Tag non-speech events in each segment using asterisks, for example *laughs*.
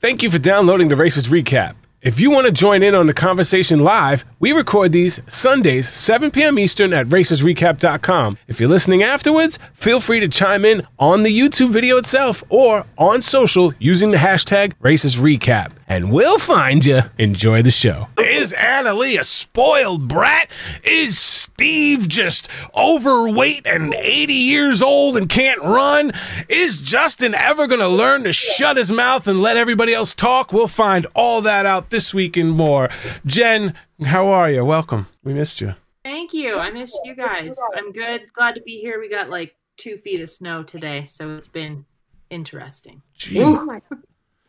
Thank you for downloading the Racers Recap. If you want to join in on the conversation live, we record these Sundays, 7 p.m. Eastern at racersrecap.com. If you're listening afterwards, feel free to chime in on the YouTube video itself or on social using the hashtag Racers Recap. And we'll find you. Enjoy the show. Is Anna Leigh a spoiled brat? Is Steve just overweight and 80 years old and can't run? Is Justin ever going to learn to shut his mouth and let everybody else talk? We'll find all that out this week and more. Jen, how are you? Welcome. We missed you. Thank you. I missed you guys. I'm good. Glad to be here. We got like two feet of snow today, so it's been interesting. Oh my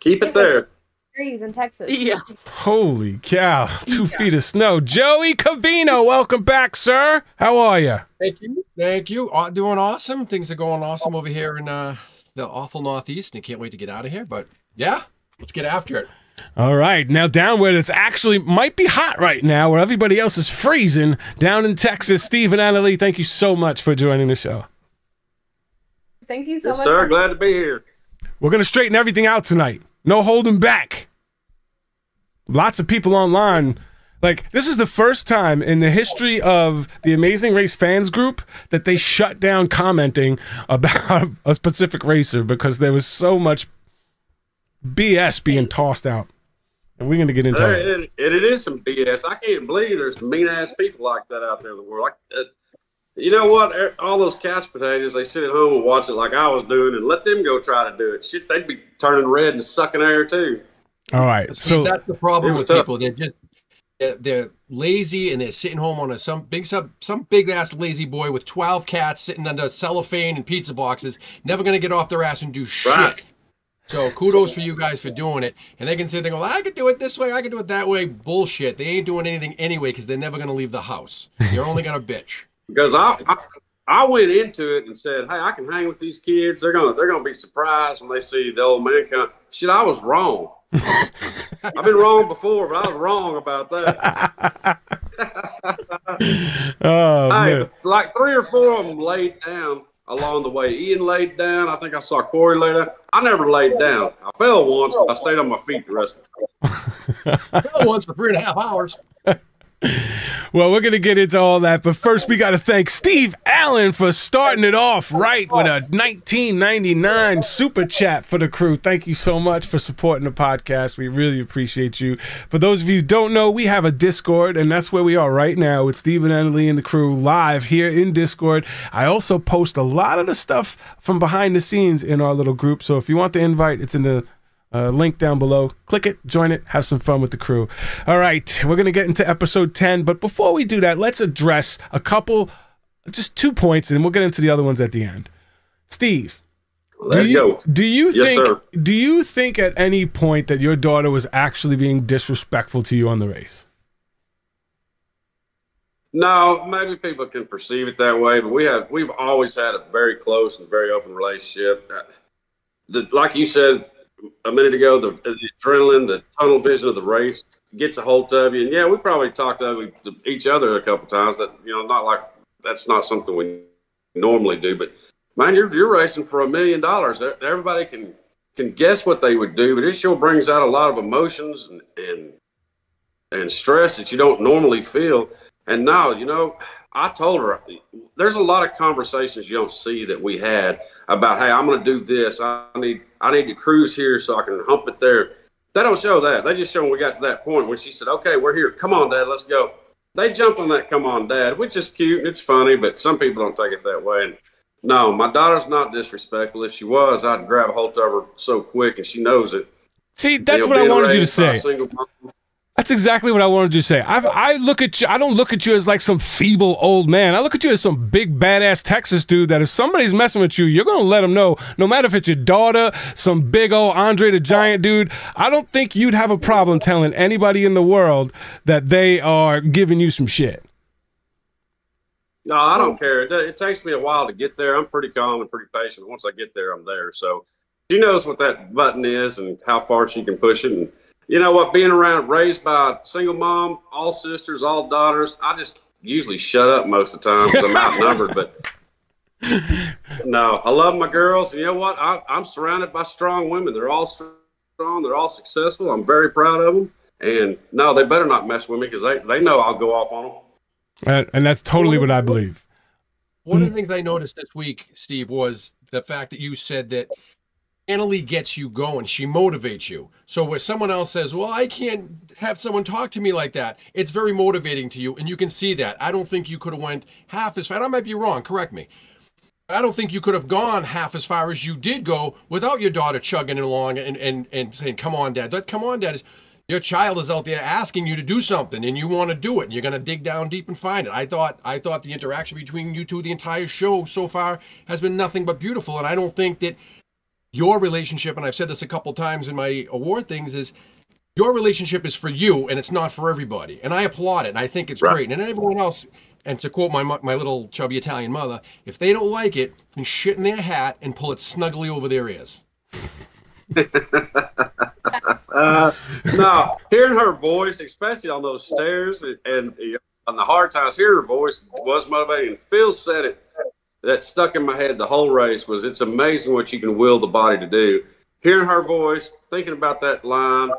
Keep it there. Degrees in Texas. Yeah. Holy cow. Two feet of snow. Joey Cavino, welcome back, sir. How are you? Thank you. Thank you. Aw- Doing awesome. Things are going awesome over here in uh, the awful Northeast, and can't wait to get out of here. But yeah, let's get after it. All right, now down where it's actually might be hot right now, where everybody else is freezing, down in Texas, Steve and Anna Leigh, thank you so much for joining the show. Thank you so Yes, much. sir. Glad to be here. We're gonna straighten everything out tonight. No holding back. Lots of people online. Like, this is the first time in the history of the Amazing Race fans group that they shut down commenting about *laughs* a specific racer because there was so much BS being tossed out. And we're gonna get into There- it. it, it, it is some BS. I can't believe there's mean ass people like that out there in the world. Like, uh, you know what? Er, All those couch potatoes, they sit at home and watch it like I was doing, and let them go try to do it. Shit, they'd be turning red and sucking air too. All right. See, So that's the problem with tough. people. They're just they're, they're lazy and they're sitting home on a some big sub some big ass lazy boy with 12 cats sitting under cellophane and pizza boxes, never gonna get off their ass and do shit. Right. So kudos for you guys for doing it. And they can sit there and go, I could do it this way, I could do it that way. Bullshit. They ain't doing anything anyway because they're never gonna leave the house. You're only gonna bitch. Because I, I I went into it and said, "Hey, I can hang with these kids. They're gonna they're gonna be surprised when they see the old man come." Shit, I was wrong. *laughs* I've been wrong before, but I was wrong about that. *laughs* Oh Hey, man. like three or four of them laid down along the way. Ian laid down. I think I saw Corey lay down. I never laid down. I fell once, but I stayed on my feet the rest of the time. *laughs* Fell once for three and a half hours. Well, we're going to get into all that, but first we got to thank Steve Allen for starting it off right with a 1999 super chat for the crew. Thank you so much for supporting the podcast. We really appreciate you. For those of you don't know, we have a Discord, and that's where we are right now with and Anna Leigh and the crew live here in Discord. I also post a lot of the stuff from behind the scenes in our little group, so if you want the invite, it's in the uh, link down below. Click it, join it, have some fun with the crew. All right, we're going to get into episode 10. But before we do that, let's address a couple, just two points, and we'll get into the other ones at the end. Steve, Let's do you, go. Do you Yes, think? sir. Do you think at any point that your daughter was actually being disrespectful to you on the race? No, maybe people can perceive it that way, but we have we've always had a very close and very open relationship. The, like you said a minute ago, the, the adrenaline, the tunnel vision of the race gets a hold of you. And yeah, we probably talked to each other a couple times. That you know, not like that's not something we normally do, but man, you're you're racing for a million dollars. Everybody can can guess what they would do, but it sure brings out a lot of emotions and and, and stress that you don't normally feel. And now, you know, I told her there's a lot of conversations you don't see that we had about, hey, I'm going to do this. I need I need to cruise here so I can hump it there. They don't show that. They just show when we got to that point when she said, okay, we're here. Come on, Dad, let's go. They jumped on that come on, Dad, which is cute and it's funny, but some people don't take it that way. And no, my daughter's not disrespectful. If she was, I'd grab a hold of her so quick, and she knows it. See, that's You know, what I wanted you to say. That's exactly what I wanted to say. I've, I look at you. I don't look at you as like some feeble old man. I look at you as some big badass Texas dude. That if somebody's messing with you, you're gonna let them know. No matter if it's your daughter, some big old Andre the Giant dude. I don't think you'd have a problem telling anybody in the world that they are giving you some shit. No, I don't care. It, it takes me a while to get there. I'm pretty calm and pretty patient. Once I get there, I'm there. So she knows what that button is and how far she can push it. And you know what? Being around, raised by a single mom, all sisters, all daughters, I just usually shut up most of the time because I'm outnumbered. But *laughs* no, I love my girls. And you know what? I, I'm surrounded by strong women. They're all strong. They're all successful. I'm very proud of them. And no, they better not mess with me because they, they know I'll go off on them. And, and that's totally what I believe. One of the things I noticed this week, Steve, was the fact that you said that Anna Leigh gets you going. She motivates you. So when someone else says, "Well, I can't have someone talk to me like that," it's very motivating to you, and you can see that. I don't think you could have went half as far. I might be wrong. Correct me. I don't think you could have gone half as far as you did go without your daughter chugging along and and and saying, "Come on, Dad." "Come on, Dad" your child is out there asking you to do something, and you want to do it, and you're going to dig down deep and find it. I thought I thought the interaction between you two, the entire show so far, has been nothing but beautiful, and I don't think that your relationship, and I've said this a couple times in my award things, is your relationship is for you and it's not for everybody. And I applaud it and I think it's Right. great. And everyone else, and to quote my my little chubby Italian mother, if they don't like it, can shit in their hat and pull it snugly over their ears. *laughs* Uh, no, hearing her voice, especially on those stairs and, and you on the hard times, hearing her voice was motivating. And Phil said it that stuck in my head the whole race was it's amazing what you can will the body to do. Hearing her voice, thinking about that line,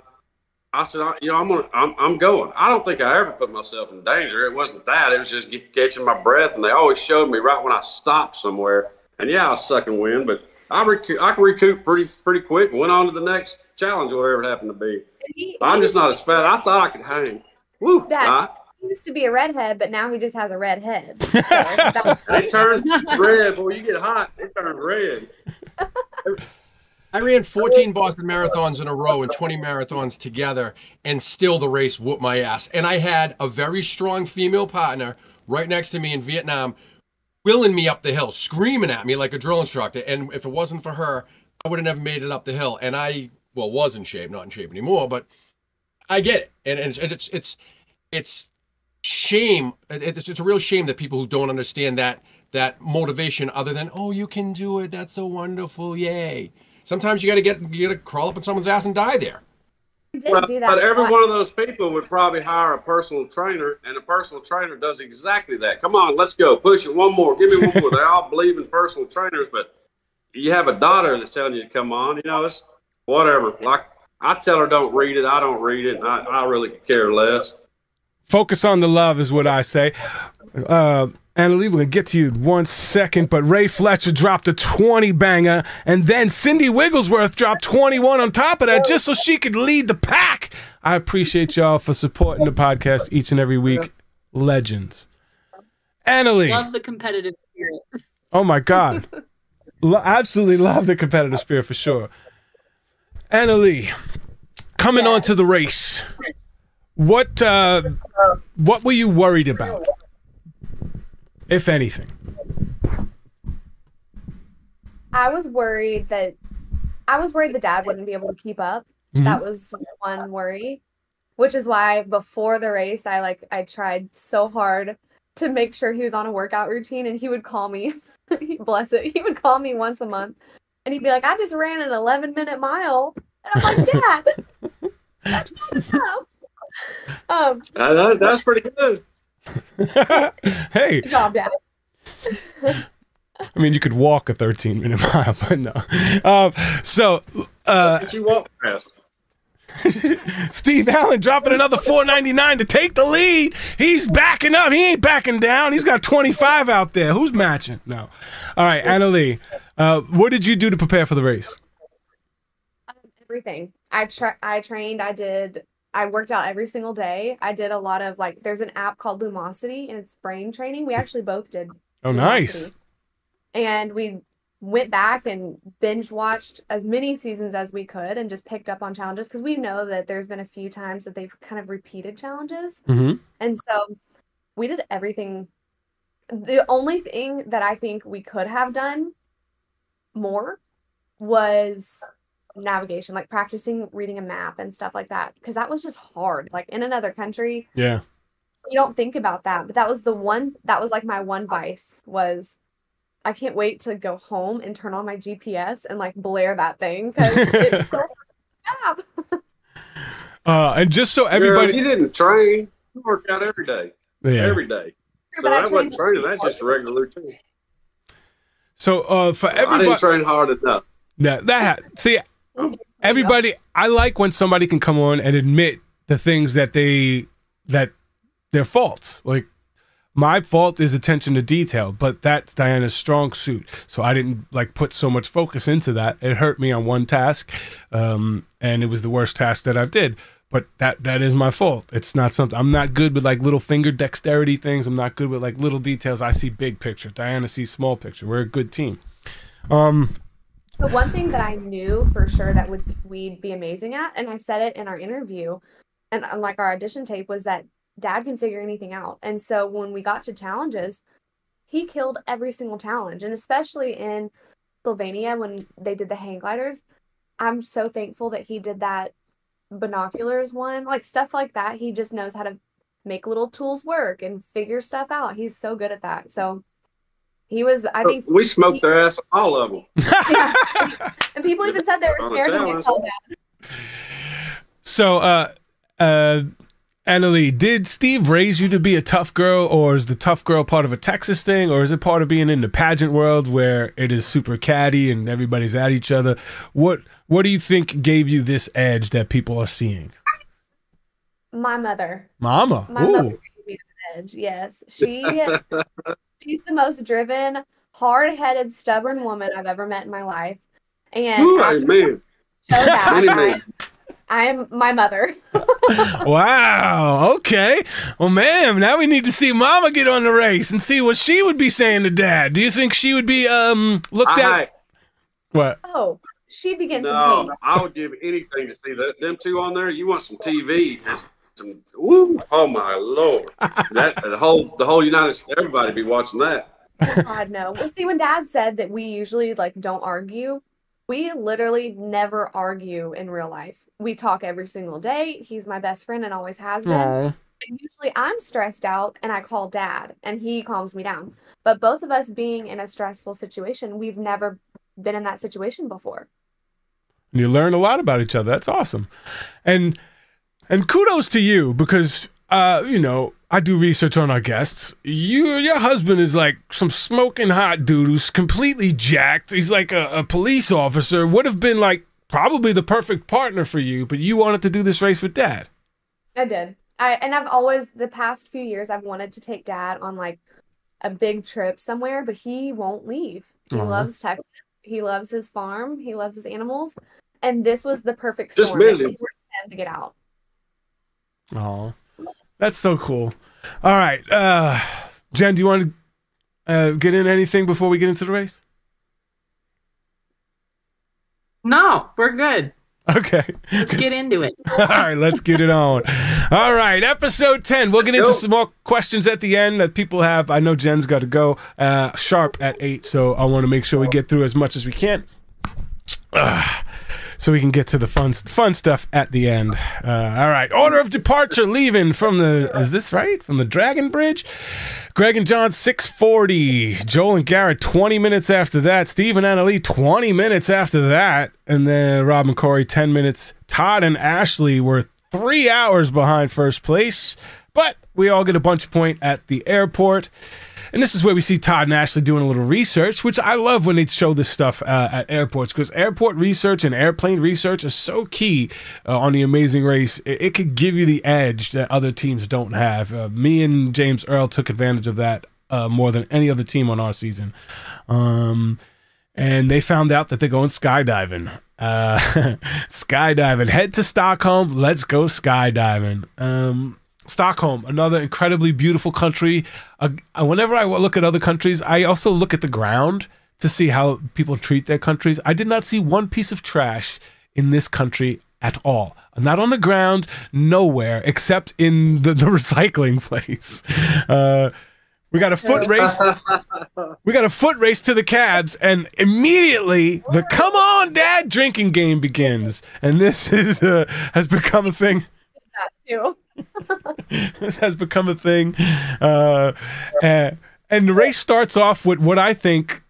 I said, I, you know, I'm gonna, I'm, I'm going. I don't think I ever put myself in danger. It wasn't that. It was just catching my breath, and they always showed me right when I stopped somewhere. And yeah, I was sucking wind, but I recoup, I can recoup pretty pretty quick and went on to the next challenge, whatever it happened to be. He, I'm just not as fat. I thought I could hang. Woo! Dad. I- He used to be a redhead, but now he just has a red head. *laughs* So it turns *laughs* red. Boy, you get hot, it turns red. I ran 14 Boston marathons in a row and 20 marathons together, and still the race whooped my ass. And I had a very strong female partner right next to me in Vietnam, wheeling me up the hill, screaming at me like a drill instructor. And if it wasn't for her, I would have never made it up the hill. And I, well, was in shape, not in shape anymore, but I get it. And, and it's, it's, it's, it's shame. It- It's, it's a real shame that people who don't understand that that motivation, other than oh, you can do it, that's so wonderful, yay. Sometimes you got to get you got to crawl up in someone's ass and die there. Did Well, do that. but every one of those people would probably hire a personal trainer, and a personal trainer does exactly that. Come on, let's go. Push it one more. Give me one more. they all believe in personal trainers, but you have a daughter that's telling you to come on. You know, it's whatever. Like I tell her, don't read it. I don't read it. And I, I really care less. Focus on the love is what I say. Uh, Anna Leigh, we're gonna get to you in one second, but Ray Fletcher dropped a 20 banger, and then Cindy Wigglesworth dropped 21 on top of that just so she could lead the pack. I appreciate y'all for supporting the podcast each and every week. Legends. Anna Leigh. Love the competitive spirit. Oh my God. *laughs* Lo- absolutely love the competitive spirit for sure. Anna Leigh, coming on to the race. What uh, what were you worried about? If anything. I was worried that I was worried the dad wouldn't be able to keep up. Mhm. That was one worry, which is why before the race, I like I tried so hard to make sure he was on a workout routine, and he would call me. *laughs* bless it, he would call me once a month, and he'd be like, "I just ran an 11 minute mile," and I'm like, "Dad, that's not *laughs* enough." Um, Uh, that, that's pretty good. *laughs* hey, good job, Dad. I mean, you could walk a 13 minute mile, but no. Um, so, uh, But you walk fast. *laughs* Steve Allen dropping another 499 to take the lead. He's backing up. He ain't backing down. He's got 25 out there. Who's matching? No. All right, Anna Leigh, uh, what did you do to prepare for the race? Um, everything. I tra- I trained. I did. I worked out every single day. I did a lot of like. There's an app called Lumosity, and it's brain training. We actually both did. Oh, nice. And we went back and binge watched as many seasons as we could, and just picked up on challenges because we know that there's been a few times that they've kind of repeated challenges, Mm-hmm. and so we did everything. The only thing that I think we could have done more was navigation, like practicing reading a map and stuff like that, because that was just hard. Like in another country, Yeah. you don't think about that, but that was the one that was like my one vice was I can't wait to go home and turn on my GPS and like blare that thing because it's so map. *laughs* Uh, and just so Everybody, everybody, you didn't train. You worked out every day. yeah. Every day. So But I that wasn't training. That's just a regular routine. So uh, for I didn't train hard enough. Yeah, that see, everybody i like when somebody can come on and admit the things that they that their faults. Like my fault is attention to detail but that's diana's strong suit. So i didn't like put so much focus into that. It hurt me on one task um, and it was the worst task that i've did. But that that is my fault. It's not something i'm not good with like little finger dexterity things. I'm not good with like little details. I see big picture. Diana sees small picture. We're a good team. Um The one thing that I knew for sure that would we'd be amazing at, and I said it in our interview, and on like our audition tape, was that Dad can figure anything out. And so when we got to challenges, he killed every single challenge, and especially in Slovenia when they did the hang gliders, I'm so thankful that he did that binoculars one, like stuff like that. He just knows how to make little tools work and figure stuff out. He's so good at that. So he was, I think, we smoked their ass, all of them. yeah. *laughs* and people even said they were scared when they challenge. saw that. So, uh, uh, Anna Leigh, did Steve raise you to be a tough girl, or is the tough girl part of a Texas thing, or is it part of being in the pageant world where it is super catty and everybody's at each other? What What do you think gave you this edge that people are seeing? My mother. Mama, My mother gave me the edge. Yes. She *laughs* she's the most driven, hard-headed, stubborn woman I've ever met in my life. And Ooh, after. I showed that, Many I, men. I am my mother. *laughs* wow, okay. Well, ma'am, now we need to see Mama get on the race and see what she would be saying to Dad. Do you think she would be um looked at? I, What? Oh, she begins no, hate. I would give anything to see that them two on there. You want some TV? Just some, woo, oh my lord! That the whole the whole United States, everybody be watching that. God, no. Well, see, when Dad said that we usually like don't argue, we literally never argue in real life. We talk every single day. He's my best friend and always has been. Aw. And usually I'm stressed out and I call dad and he calms me down. But both of us being in a stressful situation, we've never been in that situation before. You learn a lot about each other. That's awesome. And and kudos to you because uh, you know, I do research on our guests. You your husband is like some smoking hot dude who's completely jacked. He's like a, a police officer. Would have been like probably the perfect partner for you, but you wanted to do this race with dad. I did. I and I've always the past few years I've wanted to take dad on like a big trip somewhere, but he won't leave. He Aw. loves Texas. He loves his farm. He loves his animals. And this was the perfect storm. It busy. forced him to get out. Oh, that's so cool. All right, uh, Jen, do you want to uh, get in anything before we get into the race? No, we're good. Okay. Let's get into it. *laughs* All right, let's get it on. All right, episode 10. We'll get into go. some more questions at the end that people have. I know Jen's got to go uh, sharp at 8, so I want to make sure we get through as much as we can. Ah, so we can get to the fun fun stuff at the end. Uh, all right, order of departure leaving from the is this right? From the Dragon Bridge. Greg and John 640. Joel and Garrett 20 minutes after that. Steve and Anna Leigh 20 minutes after that. And then Rob and Corey 10 minutes. Todd and Ashley were three hours behind first place. But we all get a bunch point at the airport. And this is where we see Todd and Ashley doing a little research, which I love when they show this stuff uh, at airports because airport research and airplane research is so key uh, on the Amazing Race. It, it could give you the edge that other teams don't have. Uh, me and James Earl took advantage of that uh, more than any other team on our season. Um, and they found out that they're going skydiving. Uh, *laughs* skydiving. Head to Stockholm. Let's go skydiving. Um, Stockholm, another incredibly beautiful country. Uh, whenever I look at other countries, I also look at the ground to see how people treat their countries. I did not see one piece of trash in this country at all. Not on the ground, nowhere, except in the, the *laughs* recycling place. Uh, we got a foot race. *laughs* We got a foot race to the cabs, and immediately the "Come on, Dad" drinking game begins, and this is uh, has become a thing. That too. *laughs* this has become a thing, uh, and, and the race starts off with what I think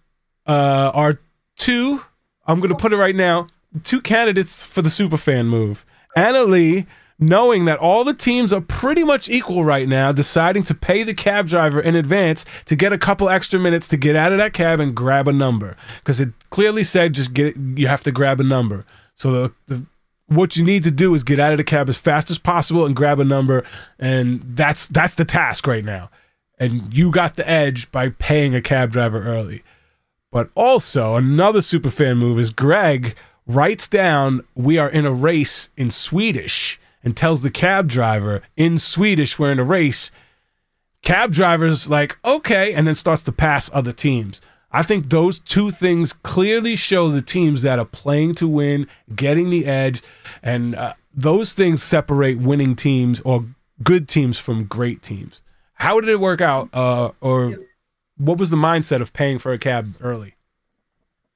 uh, are two. I'm going to put it right now: two candidates for the superfan move. Anna Leigh, knowing that all the teams are pretty much equal right now, deciding to pay the cab driver in advance to get a couple extra minutes to get out of that cab and grab a number because it clearly said just get you have to grab a number. So the, the what you need to do is get out of the cab as fast as possible and grab a number, and that's that's the task right now. And you got the edge by paying a cab driver early. But also another superfan move is Greg writes down we are in a race in Swedish and tells the cab driver in Swedish we're in a race. Cab driver's like, okay, and then starts to pass other teams. I think those two things clearly show the teams that are playing to win, getting the edge, and uh, those things separate winning teams or good teams from great teams. How did it work out, uh, or what was the mindset of paying for a cab early?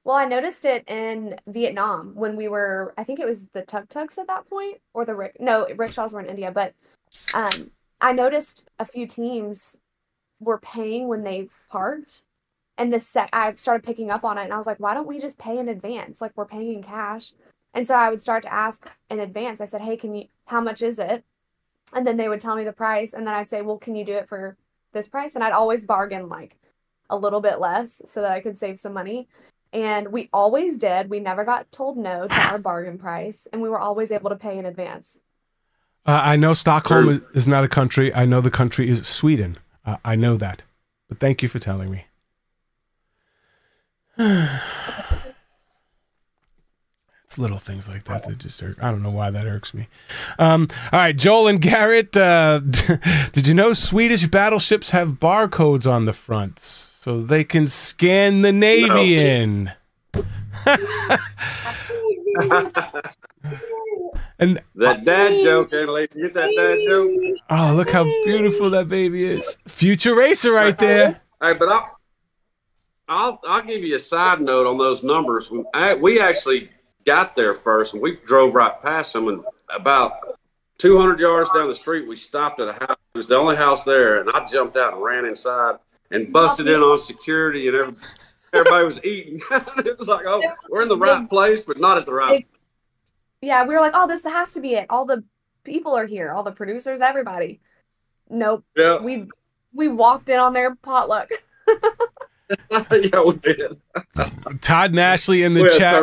Well, I noticed it in Vietnam when we were, I think it was the tuk tuks at that point, or the rick. No, rickshaws were in India, but um, I noticed a few teams were paying when they parked, and the sec I started picking up on it, and I was like, why don't we just pay in advance? Like we're paying in cash, and so I would start to ask in advance. I said, hey, can you? How much is it? And then they would tell me the price, and then I'd say, well, can you do it for this price? And I'd always bargain like a little bit less so that I could save some money. And we always did. We never got told no to our bargain price, and we were always able to pay in advance. Uh, I know Stockholm is, is not a country. I know the country is Sweden. Uh, I know that. But thank you for telling me. *sighs* it's little things like that that just irk. I don't know why that irks me. Um, all right, Joel and Garrett, uh, *laughs* did you know Swedish battleships have barcodes on the fronts so they can scan the Navy No. in? *laughs* and That dad joke, Annalise. Get that dad joke. oh, look how beautiful that baby is. Future racer right there. Hey, but I'll, I'll I'll give you a side note on those numbers. We, I, we actually got there first, and we drove right past them. And about 200 yards down the street, we stopped at a house. It was the only house there, and I jumped out and ran inside and busted in on security, and every, everybody was eating. *laughs* it was like, oh, we're in the right place, but not at the right. Yeah, we were like, oh, this has to be it. All the people are here, all the producers, everybody. Nope. Yeah, We we walked in on their potluck. *laughs* *laughs* yeah, we did. Todd Nashley in the We chat.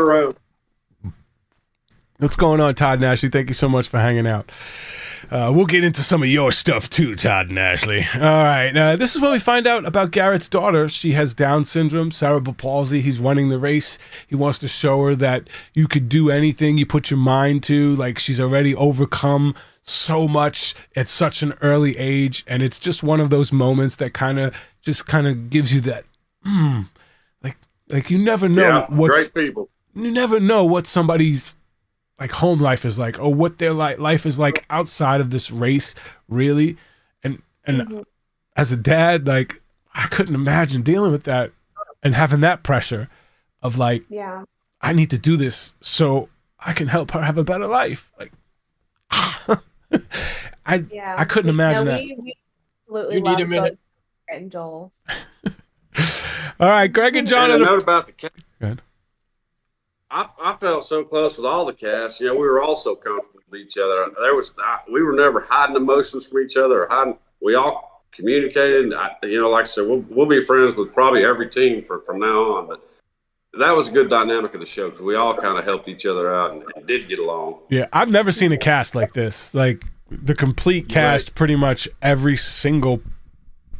What's going on, Todd and Ashley? Thank you so much for hanging out. Uh, we'll get into some of your stuff too, Todd and Ashley. All right. Uh, this is when we find out about Garrett's daughter. She has Down syndrome, cerebral palsy. He's running the race. He wants to show her that you could do anything you put your mind to. Like she's already overcome so much at such an early age. And it's just one of those moments that kind of just kind of gives you that, mm, like, like you never know Yeah, what's great people. you never know what somebody's like home life is like or what their like life is like outside of this race really and and Mhm. as a dad like i couldn't imagine dealing with that and having that pressure of like Yeah. i need to do this so i can help her have a better life like *laughs* i Yeah. I couldn't We- no, imagine that. we, we absolutely You need love a minute. and Joel. *laughs* *laughs* all right greg and john And a note about the cast. Go ahead. I, I felt so close with all the cast. You know, we were all so comfortable with each other. There was I, we were never hiding emotions from each other or hiding. We all communicated. I, you know, like I said, we'll, we'll be friends with probably every team for, from now on. But that was a good dynamic of the show because we all kind of helped each other out and, and did get along. Yeah, I've never seen a cast like this. Like the complete cast, pretty much every single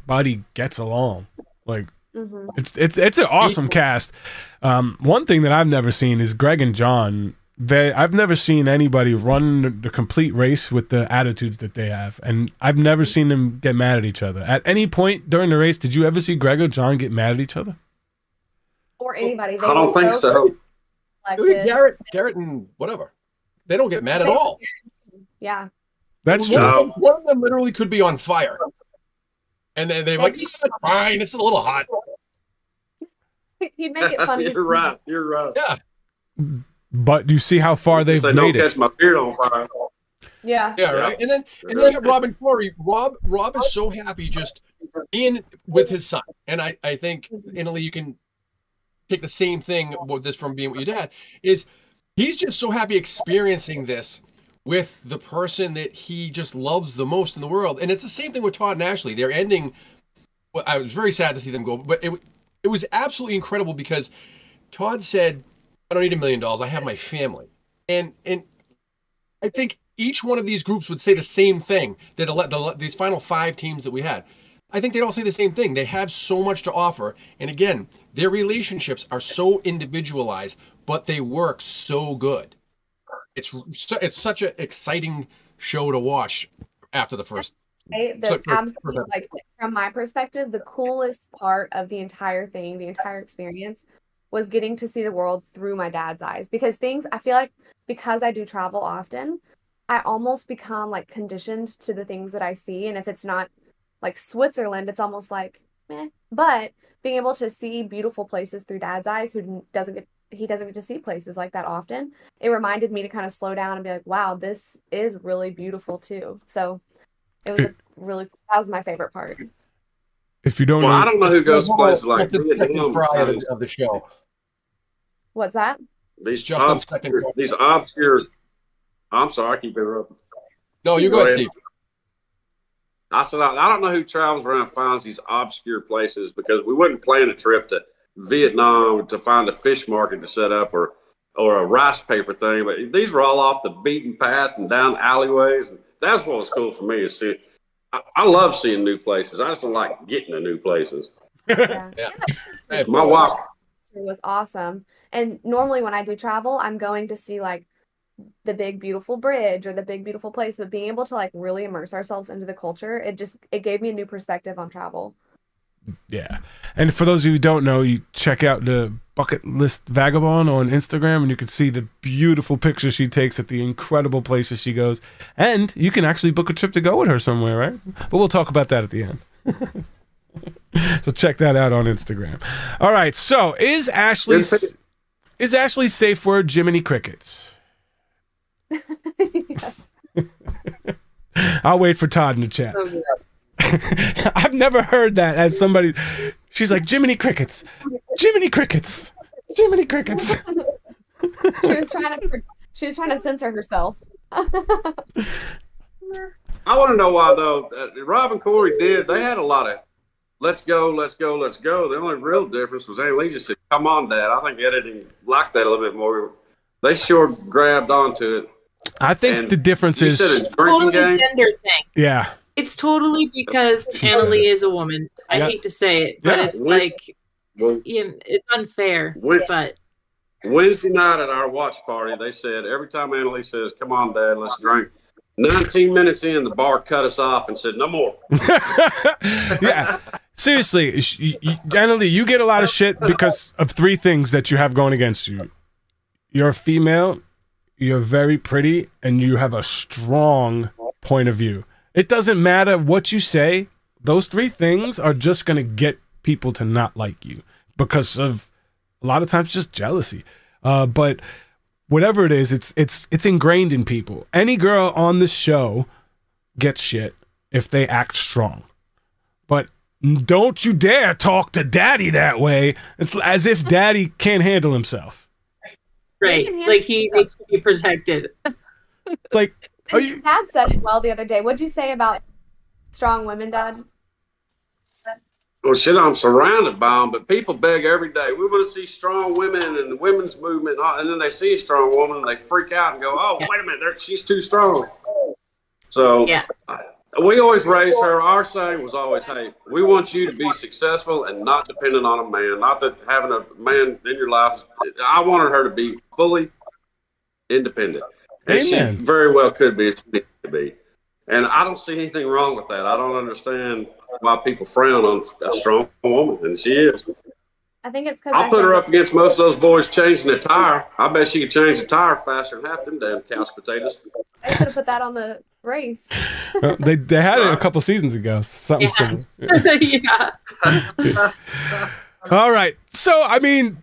body gets along. Like hmm it's it's it's an awesome cast. Um, one thing that I've never seen is Greg and John. They I've never seen anybody run the, the complete race with the attitudes that they have, and I've never seen them get mad at each other. At any point during the race, did you ever see Greg or John get mad at each other? Or anybody. They I don't think so. collected. Garrett, Garrett, and whatever. They don't get mad at all. Yeah. That's one, true. Of them, one of them literally could be on fire, and then they're like, "Yeah, "Fine, it's a little hot." *laughs* He'd make it *laughs* funny. You're right. You're right. Yeah, But you see how far they've Say, don't made it. catch my beard on fire. Yeah. yeah, Yeah. right. And then and then you got Rob and Corey. Rob, Rob is so happy just in with his son, and I, I think mm-hmm. Italy, you can take the same thing with this from being with your dad. Is he's just so happy experiencing this with the person that he just loves the most in the world, and it's the same thing with Todd and Ashley. They're ending. Well, I was very sad to see them go, but it it was absolutely incredible because Todd said, "I don't need a million dollars. I have my family." and and I think each one of these groups would say the same thing that ele- the, these final five teams that we had. I think they'd all say the same thing. They have so much to offer, and again, their relationships are so individualized, but they work so good. It's it's such an exciting show to watch after the first. Right? The for- like from my perspective, the coolest part of the entire thing, the entire experience, was getting to see the world through my dad's eyes. Because things, I feel like, because I do travel often, I almost become like conditioned to the things that I see. And if it's not like Switzerland, it's almost like, meh. But being able to see beautiful places through dad's eyes, who doesn't get he doesn't get to see places like that often. It reminded me to kind of slow down and be like, wow, this is really beautiful too. So it was a really that was my favorite part. If you don't Well, know, I don't know who goes to places like that's the- the Vietnam. of, the- show. What's that? These Just on obscure, second these obscure. I'm sorry, I keep interrupting. No, you Go go ahead, ahead. Steve. I said I, I don't know who travels around and finds these obscure places because we wouldn't plan a trip to Vietnam to find a fish market to set up or or a rice paper thing. But these were all off the beaten path and down alleyways, and that's what was cool for me is see. I, I love seeing new places. I just don't like getting to new places. *laughs* Yeah. Yeah. And My wife, It was awesome. And normally when I do travel, I'm going to see like the big beautiful bridge or the big beautiful place, but being able to like really immerse ourselves into the culture, it just it gave me a new perspective on travel. Yeah. And for those of you who don't know, you check out the Bucket List Vagabond on Instagram and you can see the beautiful pictures she takes at the incredible places she goes. And you can actually book a trip to go with her somewhere, right? But we'll talk about that at the end. *laughs* so check that out on Instagram. All right. So is Ashley is Ashley's safe word Jiminy Crickets? *laughs* yes. *laughs* I'll wait for Todd in the chat. So good. *laughs* I've never heard that as somebody. She's like Jiminy Crickets, Jiminy Crickets, Jiminy Crickets. She was trying to she was trying to censor herself. *laughs* I want to know why though. Uh, Rob and Corey did. They had a lot of "Let's go, let's go, let's go." The only real difference was Anna Leigh just said, "Come on, Dad." I think editing liked that a little bit more. They sure grabbed onto it. I think And the difference is, said it's drinking Totally a game. gender thing. yeah, It's totally because She said Anna Leigh is a woman. I Yeah. hate to say it, but Yeah. it's When- like Well, you know, it's unfair. When- But Wednesday night at our watch party, they said every time Anna Leigh says, "Come on, Dad, let's drink." 19 minutes in, the bar cut us off and said, "No more." *laughs* yeah. Seriously, sh- y- y- Anna Leigh, you get a lot of shit because of three things that you have going against you. You're a female, you're very pretty, and you have a strong point of view. It doesn't matter what you say; those three things are just gonna get people to not like you because of a lot of times just jealousy. Uh, but whatever it is, it's it's it's ingrained in people. Any girl on this show gets shit if they act strong. But don't you dare talk to daddy that way. It's as if daddy *laughs* can't handle himself. right, like he needs to be protected. Like, are And you Dad said it well the other day. What'd you say about strong women, Dad? Well, shit, I'm surrounded by them, but people beg every day. We want to see strong women and the women's movement, uh, and then they see a strong woman and they freak out and go, "Oh, Yeah. wait a minute, she's too strong." So Yeah. we always raised her. Our saying was always, "Hey, we want you to be successful and not dependent on a man. Not that having a man in your life. I wanted her to be fully independent, and Amen. she very well could be if she needed to be. And I don't see anything wrong with that. I don't understand why people frown on a strong woman, and she is. I think it's because I'll put her up against most of those boys changing the tire. I bet she could change the tire faster than half them damn couch potatoes. I should have put that on the race. *laughs* They they had it a couple seasons ago. Something Yeah. similar. *laughs* yeah. *laughs* All right. So I mean,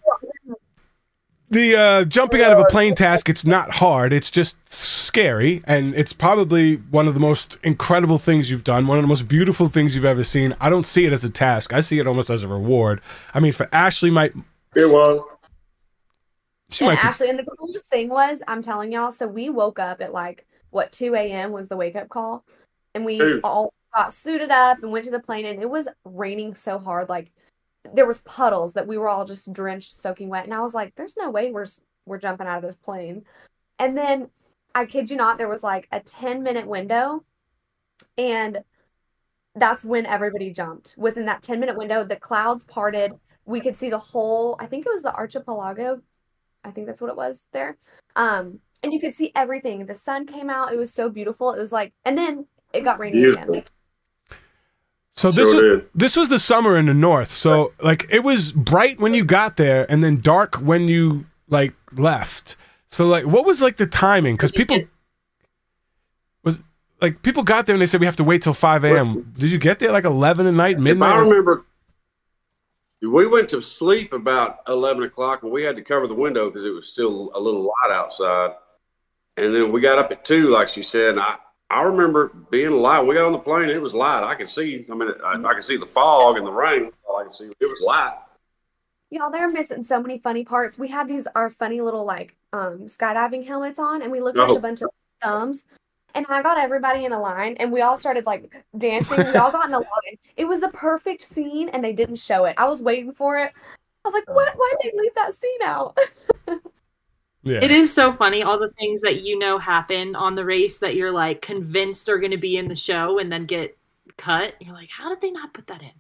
the uh, jumping out of a plane task. It's not hard. It's just scary, and it's probably one of the most incredible things you've done. One of the most beautiful things you've ever seen. I don't see it as a task. I see it almost as a reward. I mean, for Ashley, might It was. she and might be Ashley, and the coolest thing was, I'm telling y'all, so we woke up at like what 2 a.m. was the wake up call, and we Two. all got suited up and went to the plane, and it was raining so hard, like there was puddles that we were all just drenched, soaking wet, and I was like, "There's no way we're we're jumping out of this plane." And then I kid you not, there was like a 10 minute window, and that's when everybody jumped. Within that 10 minute window, the clouds parted. We could see the whole, I think it was the archipelago. I think that's what it was there. Um, and you could see everything. The sun came out. It was so beautiful. It was like, and then it got rainy Beautiful. again. So this Sure was, this was the summer in the north. So like it was bright when you got there and then dark when you like left. So like what was like the timing? Because people was like people got there and they said we have to wait till five a.m. Did you get there like eleven at night, If I remember, we went to sleep about eleven o'clock, and we had to cover the window because it was still a little light outside. And then we got up at two, like she said. And I I remember being light. We got on the plane; it was light. I could see. I mean, I, I could see the fog and the rain. All I could see it was light. Y'all, they're missing so many funny parts. We had these our funny little like um skydiving helmets on, and we looked like Oh. a bunch of thumbs. And I got everybody in a line, and we all started like dancing. We all got in a line. It was the perfect scene, and they didn't show it. I was waiting for it. I was like, "What? Why did they leave that scene out?" *laughs* yeah. It is so funny all the things that you know happen on the race that you're like convinced are going to be in the show and then get cut. You're like, how did they not put that in?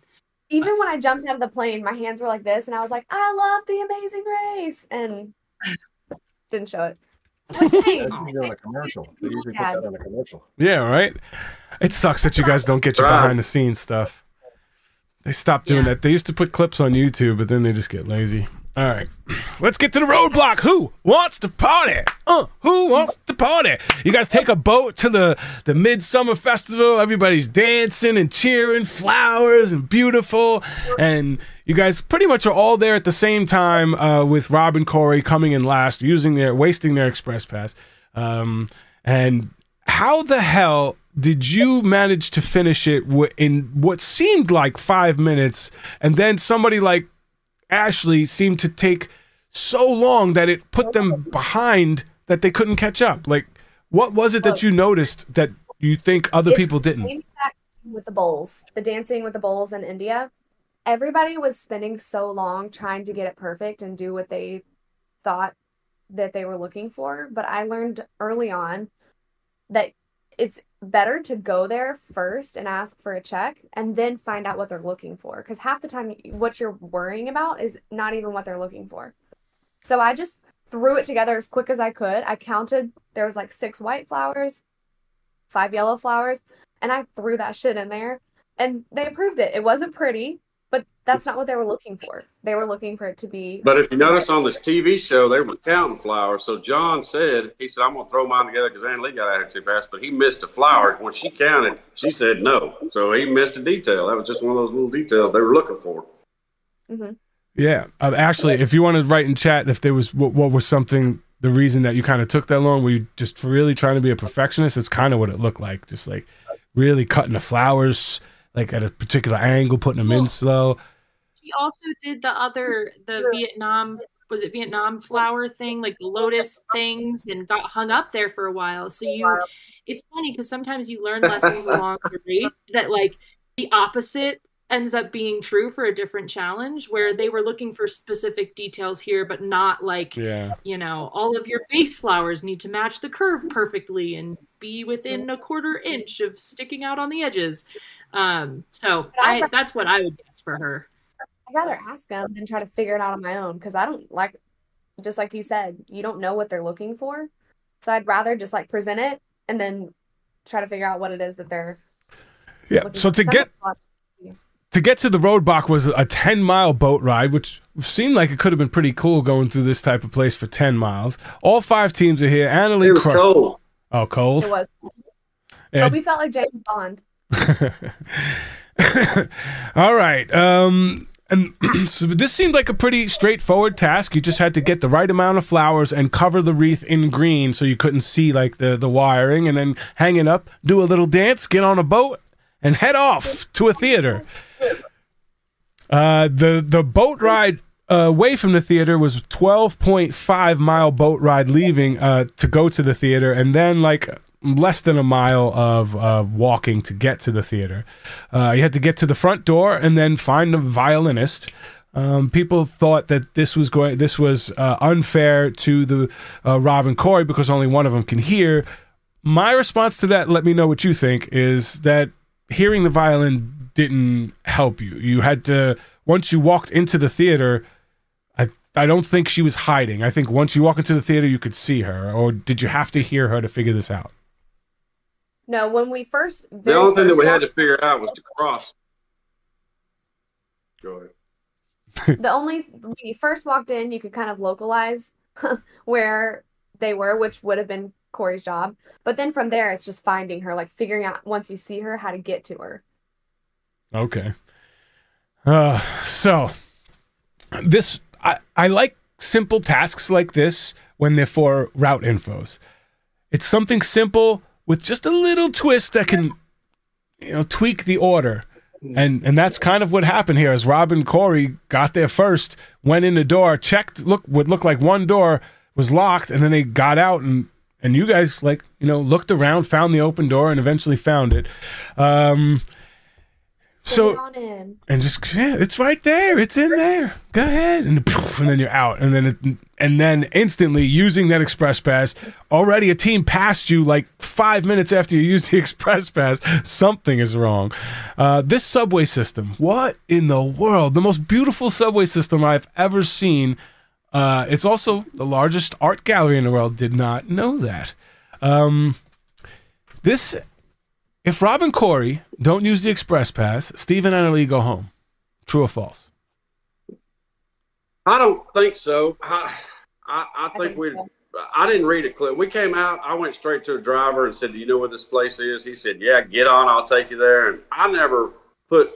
Even when I jumped out of the plane, my hands were like this, and I was like, "I love the Amazing Race," and *laughs* didn't show it. Like, *laughs* dang, on a commercial. They usually put that on a commercial. Yeah, right. It sucks that you guys don't get your behind the scenes stuff. They stopped doing Yeah. that. They used to put clips on YouTube, but then they just get lazy. All right, *clears throat* let's get to the roadblock. Who wants to party? Uh, who wants to party? You guys take a boat to the the midsummer festival. Everybody's dancing and cheering, flowers and beautiful, and you guys pretty much are all there at the same time uh, with Rob and Corey coming in last, using their wasting their express pass. Um, and how the hell did you manage to finish it in what seemed like five minutes, and then somebody like Ashley seemed to take so long that it put them oh. behind that they couldn't catch up? Like, what was it that you noticed that you think other It's people didn't? same exact thing with the bowls, the dancing with the bowls in India. Everybody was spending so long trying to get it perfect and do what they thought that they were looking for. But I learned early on that it's better to go there first and ask for a check and then find out what they're looking for. Because half the time, what you're worrying about is not even what they're looking for. So I just threw it together as quick as I could. I counted, there was like six white flowers, five yellow flowers, and I threw that shit in there and they approved it. It wasn't pretty, but that's not what they were looking for. They were looking for it to be But if you notice on this TV show, they were counting flowers. So John said, he said, I'm going to throw mine together because Anna Leigh got out here too fast. But he missed a flower. When she counted, she said no. So he missed a detail. That was just one of those little details they were looking for. Mhm. Yeah, uh, actually, if you want to write in chat if there was what, what was something the reason that you kind of took that long, were you just really trying to be a perfectionist? It's kind of what it looked like, just like really cutting the flowers like at a particular angle, putting them in slow. She also did the other, the Vietnam, was it Vietnam flower thing, like the lotus things, and got hung up there for a while. So you, it's funny because sometimes you learn lessons *laughs* along the race that like the opposite ends up being true for a different challenge where they were looking for specific details here, but not like Yeah, you know, all of your base flowers need to match the curve perfectly and be within a quarter inch of sticking out on the edges. Um, so I, that's what I would guess for her. I'd rather ask them than try to figure it out on my own because I don't like, just like you said, you don't know what they're looking for. So I'd rather just like present it and then try to figure out what it is that they're yeah. So to get to get to the roadblock was a 10 mile boat ride, which seemed like it could have been pretty cool going through this type of place for 10 miles. All five teams are here. It Anna Leigh was Cro- cold. Oh, it was, Yeah. but we felt like James Bond. *laughs* All right. Um, and *clears throat* so this seemed like a pretty straightforward task. You just had to get the right amount of flowers and cover the wreath in green so you couldn't see like the, the wiring, and then hang it up, do a little dance, get on a boat, and head off to a theater. Uh, the the boat ride away from the theater was 12.5 mile boat ride leaving uh, to go to the theater and then like less than a mile of uh, walking to get to the theater uh, you had to get to the front door and then find a violinist Um, people thought that this was going, this was uh, unfair to the uh, Rob and Corey because only one of them can hear. My response to that, let me know what you think, is that hearing the violin didn't help you. You had to once you walked into the theater. I I don't think she was hiding. I think once you walk into the theater, you could see her. Or did you have to hear her to figure this out? No, when we first The only thing that we had to figure out was to cross. Go ahead. the only when you first walked in, you could kind of localize *laughs* where they were, which would have been Corey's job. But then from there, it's just finding her, like figuring out once you see her how to get to her. Okay. Uh, so this I, I like simple tasks like this when they're for route infos. It's something simple with just a little twist that can you know tweak the order. And and that's kind of what happened here as Rob and Corey got there first, went in the door, checked look would look like one door was locked, and then they got out and and you guys like, you know, looked around, found the open door and eventually found it. Um so Get on in. and just yeah, it's right there. It's in there. Go ahead, and poof, *laughs* and then you're out, and then it, and then instantly using that express pass. Already a team passed you like five minutes after you used the *laughs* express pass. Something is wrong. Uh, this subway system. What in the world? The most beautiful subway system I've ever seen. Uh, it's also the largest art gallery in the world. Did not know that. Um, this if Rob and Corey don't use the express pass, Steve and Anna Leigh go home. True or false? I don't think so. I, I, I I think think we. so. I didn't read it clear. We came out. I went straight to a driver and said, "Do you know where this place is?" He said, "Yeah, get on. I'll take you there." And I never put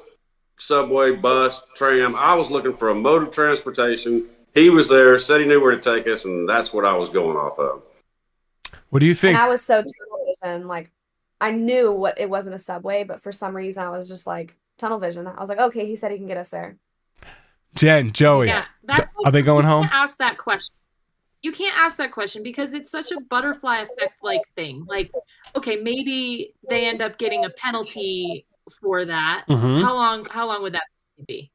subway, bus, tram. I was looking for a mode of transportation. He was there, said he knew where to take us, and that's what I was going off of. What do you think? And I was so tunnel like I knew what it wasn't a subway, but for some reason I was just like tunnel vision. I was like, okay, he said he can get us there. Jen, Joey, Yeah, that's are they going home? ask that question. You can't ask that question because it's such a butterfly effect like thing. Like, okay, maybe they end up getting a penalty for that. Mhm. How long? How long would that be?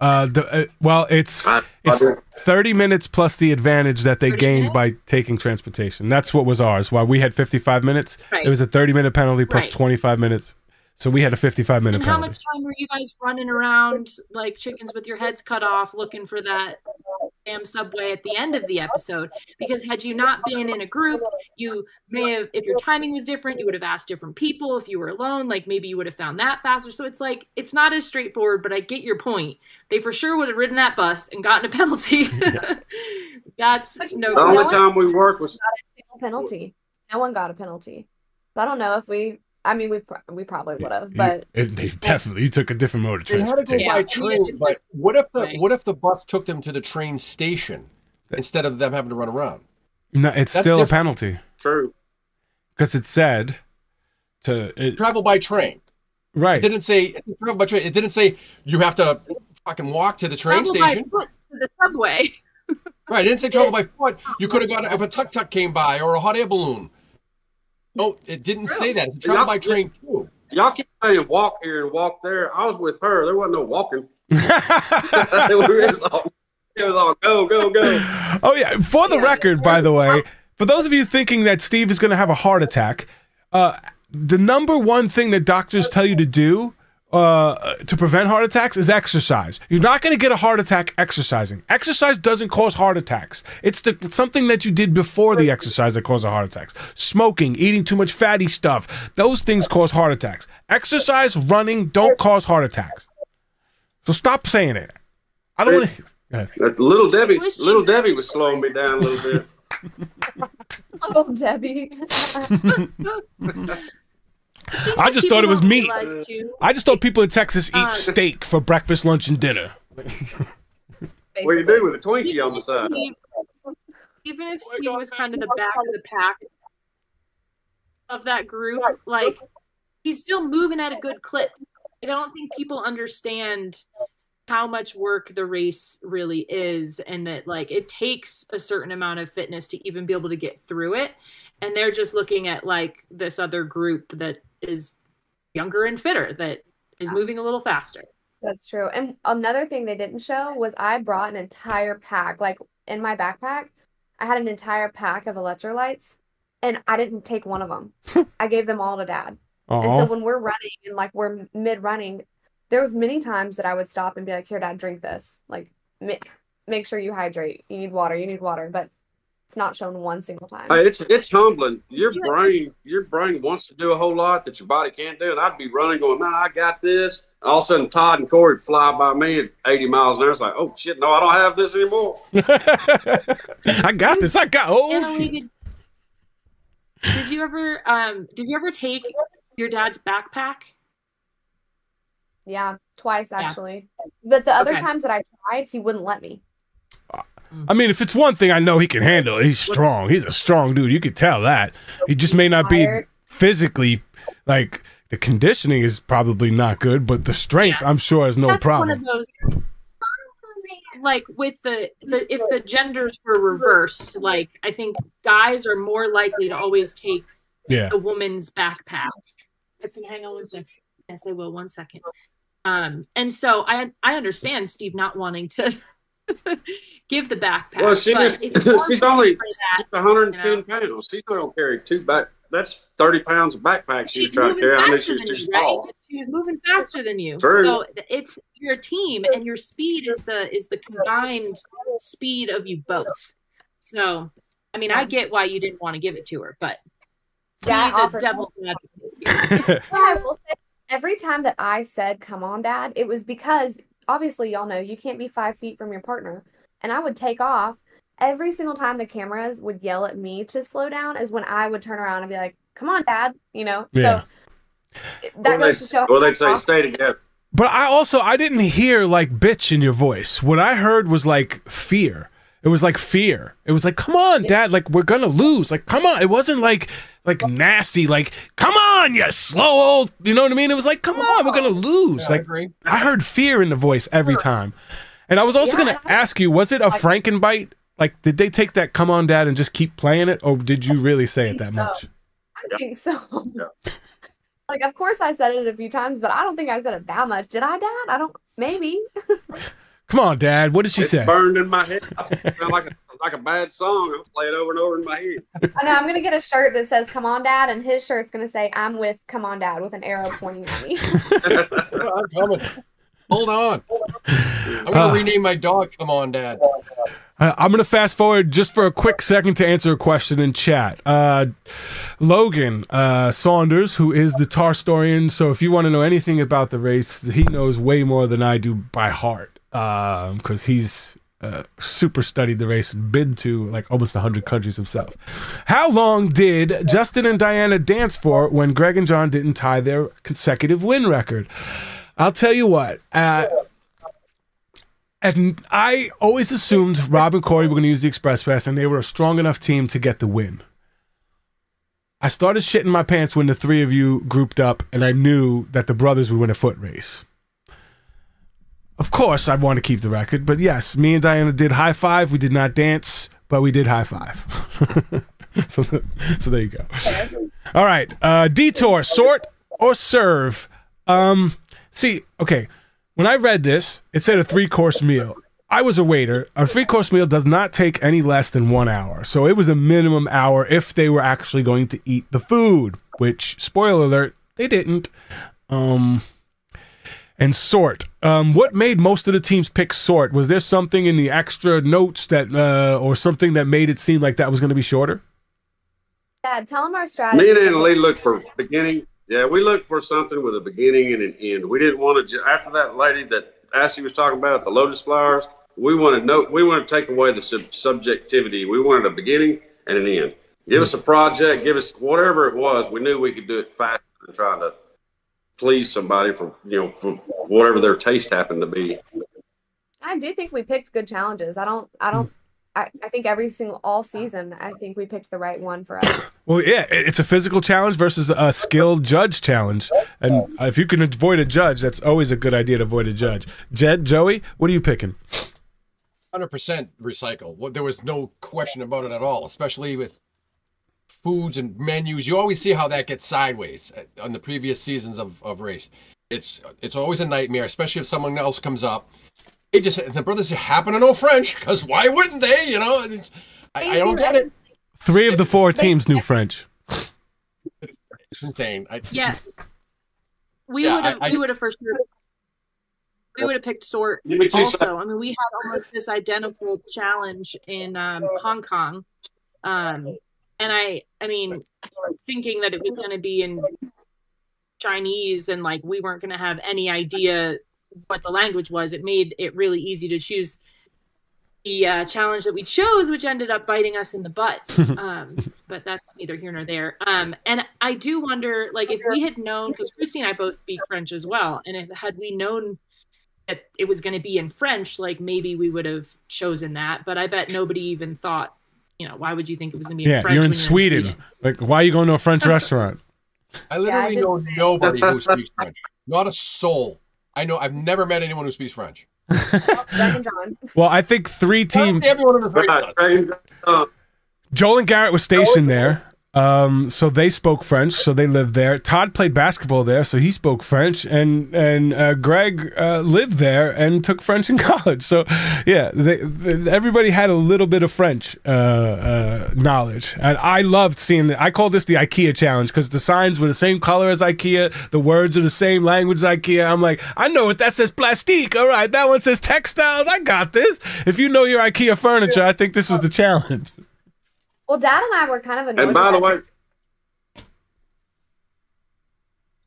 Uh, the, uh, well, it's it's 30 minutes plus the advantage that they gained minutes? by taking transportation. That's what was ours. While we had 55 minutes, Right. it was a 30 minute penalty plus Right. 25 minutes. So we had a 55 minute And how penalty. much time were you guys running around like chickens with your heads cut off looking for that damn subway at the end of the episode? Because had you not been in a group, you may have, if your timing was different, you would have asked different people. If you were alone, like maybe you would have found that faster. So it's like, it's not as straightforward, but I get your point. They for sure would have ridden that bus and gotten a penalty. *laughs* That's But no the only No time we worked was Single penalty. No one got a penalty. So I don't know if we. I mean, we pro- we probably would have, but it, they definitely took a different mode of transportation. They had to go by train, it's but what if the Right. what if the bus took them to the train station instead of them having to run around? No, it's That's still a penalty true. because it said to it, Travel by train. It right. didn't say travel by train. It didn't say you have to fucking walk to the train travel by station. foot to the subway. Right. It didn't say travel *laughs* by foot. You could have got if a tuk tuk came by or a hot air balloon. No, it didn't say that. It's travel by train too. Y'all keep saying walk here and walk there. I was with her. There wasn't no walking. *laughs* *laughs* it, was all, it was all go, go, go. oh yeah. For the Yeah. record, by the way, for those of you thinking that Steve is going to have a heart attack, uh, the number one thing that doctors tell you to do uh, to prevent heart attacks is exercise. You're not going to get a heart attack exercising. Exercise doesn't cause heart attacks. It's the something that you did before the exercise that causes a heart attacks. Smoking, eating too much fatty stuff, those things cause heart attacks. Exercise, running don't cause heart attacks. So stop saying it. I don't want to. Little Debbie, little Debbie was slowing me down a little bit. *laughs* oh Debbie. *laughs* *laughs* I just thought it was meat. Too, I just thought people in Texas eat Uh, steak for breakfast, lunch, and dinner. What do you do with a Twinkie even on the side? Steve- even if Steve was kind of the back of the pack of that group, like he's still moving at a good clip. Like, I don't think people understand how much work the race really is and that like it takes a certain amount of fitness to even be able to get through it and they're just looking at like this other group that is younger and fitter that is Yeah. moving a little faster That's true. And another thing they didn't show was I brought an entire pack, like in my backpack, I had an entire pack of electrolytes and I didn't take one of them. *laughs* I gave them all to dad. And so Oh, when we're running and like we're mid running, there was many times that I would stop and be like, "Here, dad, drink this. Like, mi- make sure you hydrate. You need water. You need water." But it's not shown one single time. Hey, it's it's humbling. Your brain, your brain wants to do a whole lot that your body can't do. And I'd be running, going, "Man, I got this." And All of a sudden, Todd and Corey fly by me at 80 miles an hour. It's like, "Oh shit, no, I don't have this anymore." *laughs* I got this. I got. Oh, Anna, shit. did, did you ever um did you ever take your dad's backpack? Yeah, twice Yeah. actually. But the other Okay. times that I tried, he wouldn't let me. I mean, if it's one thing I know he can handle, he's strong. He's a strong dude. You could tell that. He just may not be physically like the conditioning is probably not good, but the strength, I'm sure, is no That's one problem. of those like with the, the if the genders were reversed, like I think guys are more likely to always take Yeah. a woman's backpack. Let's hang on one second. Yes, I will. One second. Um, and so I I understand Steve not wanting to *laughs* give the backpack. Well, she but just- if *laughs* you are she's only- try that, She's 110 pounds. She's not gonna carry two back. That's 30 pounds of backpack she's she's trying to moving carry. I knew faster she was than too you, small. right? She was moving faster than you. True. So it's your team, and your speed is the is the combined speed of you both. So, I mean, I get why you didn't want to give it to her, but Dad be the offered- devil's advocate I will say, every time that I said, come on, dad, it was because obviously, y'all know you can't be five feet from your partner. And I would take off. Every single time the cameras would yell at me to slow down is when I would turn around and be like, come on, dad, you know? Yeah. So that Or goes they- to show Well, they'd say, "Stay together." But I also I didn't hear like bitch in your voice. What I heard was like fear. It was like fear. It was like, come on, dad, like we're gonna lose. Like, come on. It wasn't like like nasty, like, come on, you slow old you know what I mean? It was like, come on, we're gonna lose. Yeah, Like agree. I heard fear in the voice every time. And I was also Yeah, gonna I- ask you, was it a Frankenbite? Like, did they take that come on dad and just keep playing it? Or did you really say it that So. much? I think so. *laughs* Like, of course, I said it a few times, but I don't think I said it that much. Did I, Dad? I don't. Maybe. *laughs* Come on, dad. What did she It's say? burned in my head. Like a, like a bad song. I'll play it over and over in my head. I know. I'm gonna get a shirt that says "Come on, Dad," and his shirt's gonna say "I'm with Come on, Dad" with an arrow pointing at me. I'm *laughs* coming. Hold on. I'm gonna Uh. rename my dog. Come on, Dad. Uh, I'm going to fast forward just for a quick second to answer a question in chat. Uh, Logan uh, Saunders, who is the Tarstorian, so if you want to know anything about the race, he knows way more than I do by heart because he's uh, super studied the race been to like almost 100 countries himself. How long did Justin and Diana dance for when Greg and John didn't tie their consecutive win record? I'll tell you what. Uh, and I always assumed Rob and Corey were going to use the Express Pass, and they were a strong enough team to get the win. I started shitting my pants when the three of you grouped up, and I knew that the brothers would win a foot race. Of course, I'd want to keep the record, but yes, me and Diana did high five. We did not dance, but we did high five. *laughs* so, so there you go. All right, uh, detour, sort or serve. Um, see, okay. When I read this, it said a three course meal. I was a waiter. A three course meal does not take any less than one hour. So it was a minimum hour if they were actually going to eat the food, which, spoiler alert, they didn't. Um, and sort. Um, what made most of the teams pick sort? Was there something in the extra notes that, uh, or something that made it seem like that was going to be shorter? Dad, tell them our strategy. Me and Anna Leigh looked for beginning. Yeah, we looked for something with a beginning and an end. We didn't want to. Ju- after that lady that Ashley was talking about the lotus flowers, we wanted no. We wanted to take away the sub- subjectivity. We wanted a beginning and an end. Give us a project. Give us whatever it was. We knew we could do it faster than trying to please somebody for you know for whatever their taste happened to be. I do think we picked good challenges. I don't. I don't. I, I think every single all season, I think we picked the right one for us. Well, yeah, it's a physical challenge versus a skilled judge challenge. And if you can avoid a judge, that's always a good idea to avoid a judge. Jed, Joey, what are you picking? Hundred percent recycle. Well, there was no question about it at all. Especially with foods and menus, you always see how that gets sideways uh, on the previous seasons of, of race. it's it's always a nightmare, especially if someone else comes up. They just the brothers happen to know French because why wouldn't they? You know, it's, I, I don't get it. Three of the four teams knew French. It's insane. I, Yeah. We Yeah, would have I- I- we would have for sure we would have picked sort Give me two seconds. also. I mean we had almost this identical challenge in um, Hong Kong. Um and I I mean thinking that it was gonna be in Chinese and like we weren't gonna have any idea what the language was, it made it really easy to choose the uh, challenge that we chose, which ended up biting us in the butt. *laughs* Um, but that's neither here nor there. Um, and I do wonder, like, if we had known, because Christy and I both speak French as well, and if had we known that it was going to be in French, like maybe we would have chosen that. But I bet nobody even thought, you know, why would you think it was going to be in Yeah, French? you're in when Sweden. Like, why are you going to a French *laughs* restaurant? I I literally did- know nobody who speaks French. Not a soul. I know. I've never met anyone who speaks French. *laughs* John. Well, I think three teams. Everyone in the race Right, does. Dragon, uh, Joel and Garrett was stationed there. Um, so they spoke French, so they lived there. Todd played basketball there, so he spoke French, and and uh, Greg uh, lived there and took French in *laughs* college. So, yeah, they, they, everybody had a little bit of French uh, uh, knowledge, and I loved seeing that. I call this the IKEA challenge because the signs were the same color as IKEA, the words are the same language as IKEA. I'm like, I know what that says, plastique. All right, that one says textiles. I got this. If you know your IKEA furniture, I think this was the challenge. *laughs* Well, Dad and I were kind of annoyed. and by the way,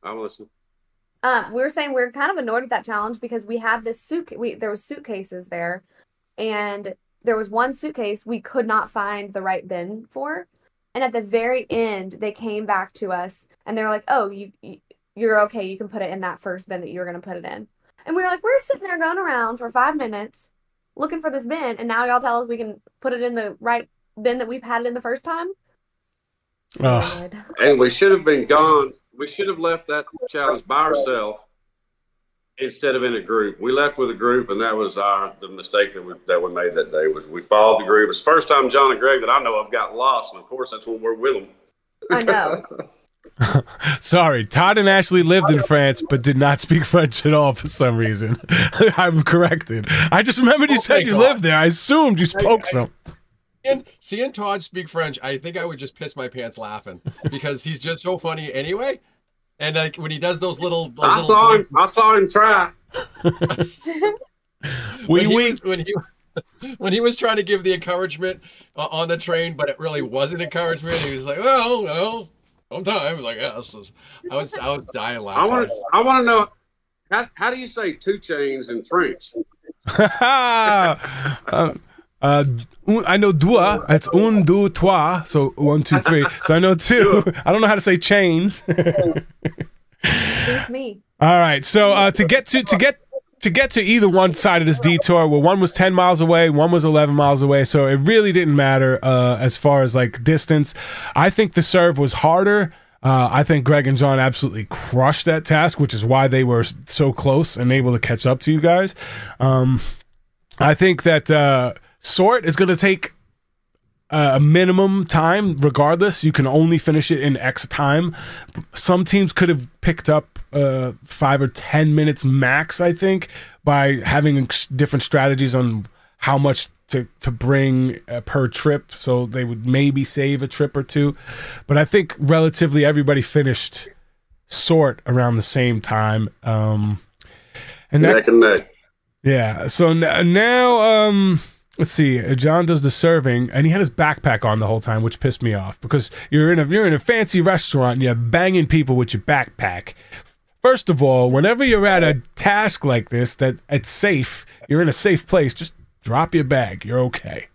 I'm listening. Um, we were saying we are kind of annoyed at that challenge because we had this suit. We there was suitcases there, and there was one suitcase we could not find the right bin for. And at the very end, they came back to us and they were like, "Oh, you you- you're okay. You can put it in that first bin that you were going to put it in." And we were like, "We're sitting there going around for five minutes looking for this bin, and now y'all tell us we can put it in the right bin that we've had it in the first time." We were Ugh. annoyed. And we should have been gone. We should have left that challenge by ourselves instead of in a group. We left with a group, and that was our the mistake that we that we made that day. Was we followed the group. It's the first time John and Greg that I know of got lost, and of course that's when we're with them. I know. *laughs* *laughs* Sorry, Todd and Ashley lived in France but did not speak French at all for some reason. *laughs* I'm corrected. I just remembered you Oh said you God. lived there. I assumed you spoke I- some. And seeing Todd speak French, I think I would just piss my pants laughing because he's just so funny anyway. And like when he does those little, those I little saw him. I saw him try. *laughs* We when, he we was, when he *laughs* when he was trying to give the encouragement uh, on the train, but it really wasn't encouragement. He was like, "Well, well, sometimes like yes." I was I was dying laughing." I want to. I want to know how how do you say two chains in French? uh, *laughs* uh, un- I know deux. It's un, deux, trois. So one, two, three. So I know two. *laughs* I don't know how to say chains. *laughs* Beats me. All right. So uh, to get to to get to get to either one side of this detour, well, one was ten miles away, one was eleven miles away. So it really didn't matter uh, as far as like distance. I think the serve was harder. Uh, I think Greg and John absolutely crushed that task, which is why they were so close and able to catch up to you guys. Um, I think that uh, sort is going to take a minimum time regardless. You can only finish it in x time. Some teams could have picked up uh, five or ten minutes max i think by having different strategies on how much to, to bring uh, per trip. So they would maybe save a trip or two. But i think relatively everybody finished sort around the same time. Um, and that and neck. yeah. So now, um, let's see. uh, John does the serving, and he had his backpack on the whole time, which pissed me off because you're in a you're in a fancy restaurant and you're banging people with your backpack. First of all, whenever you're at a task like this, that it's safe, you're in a safe place. Just drop your bag. You're okay.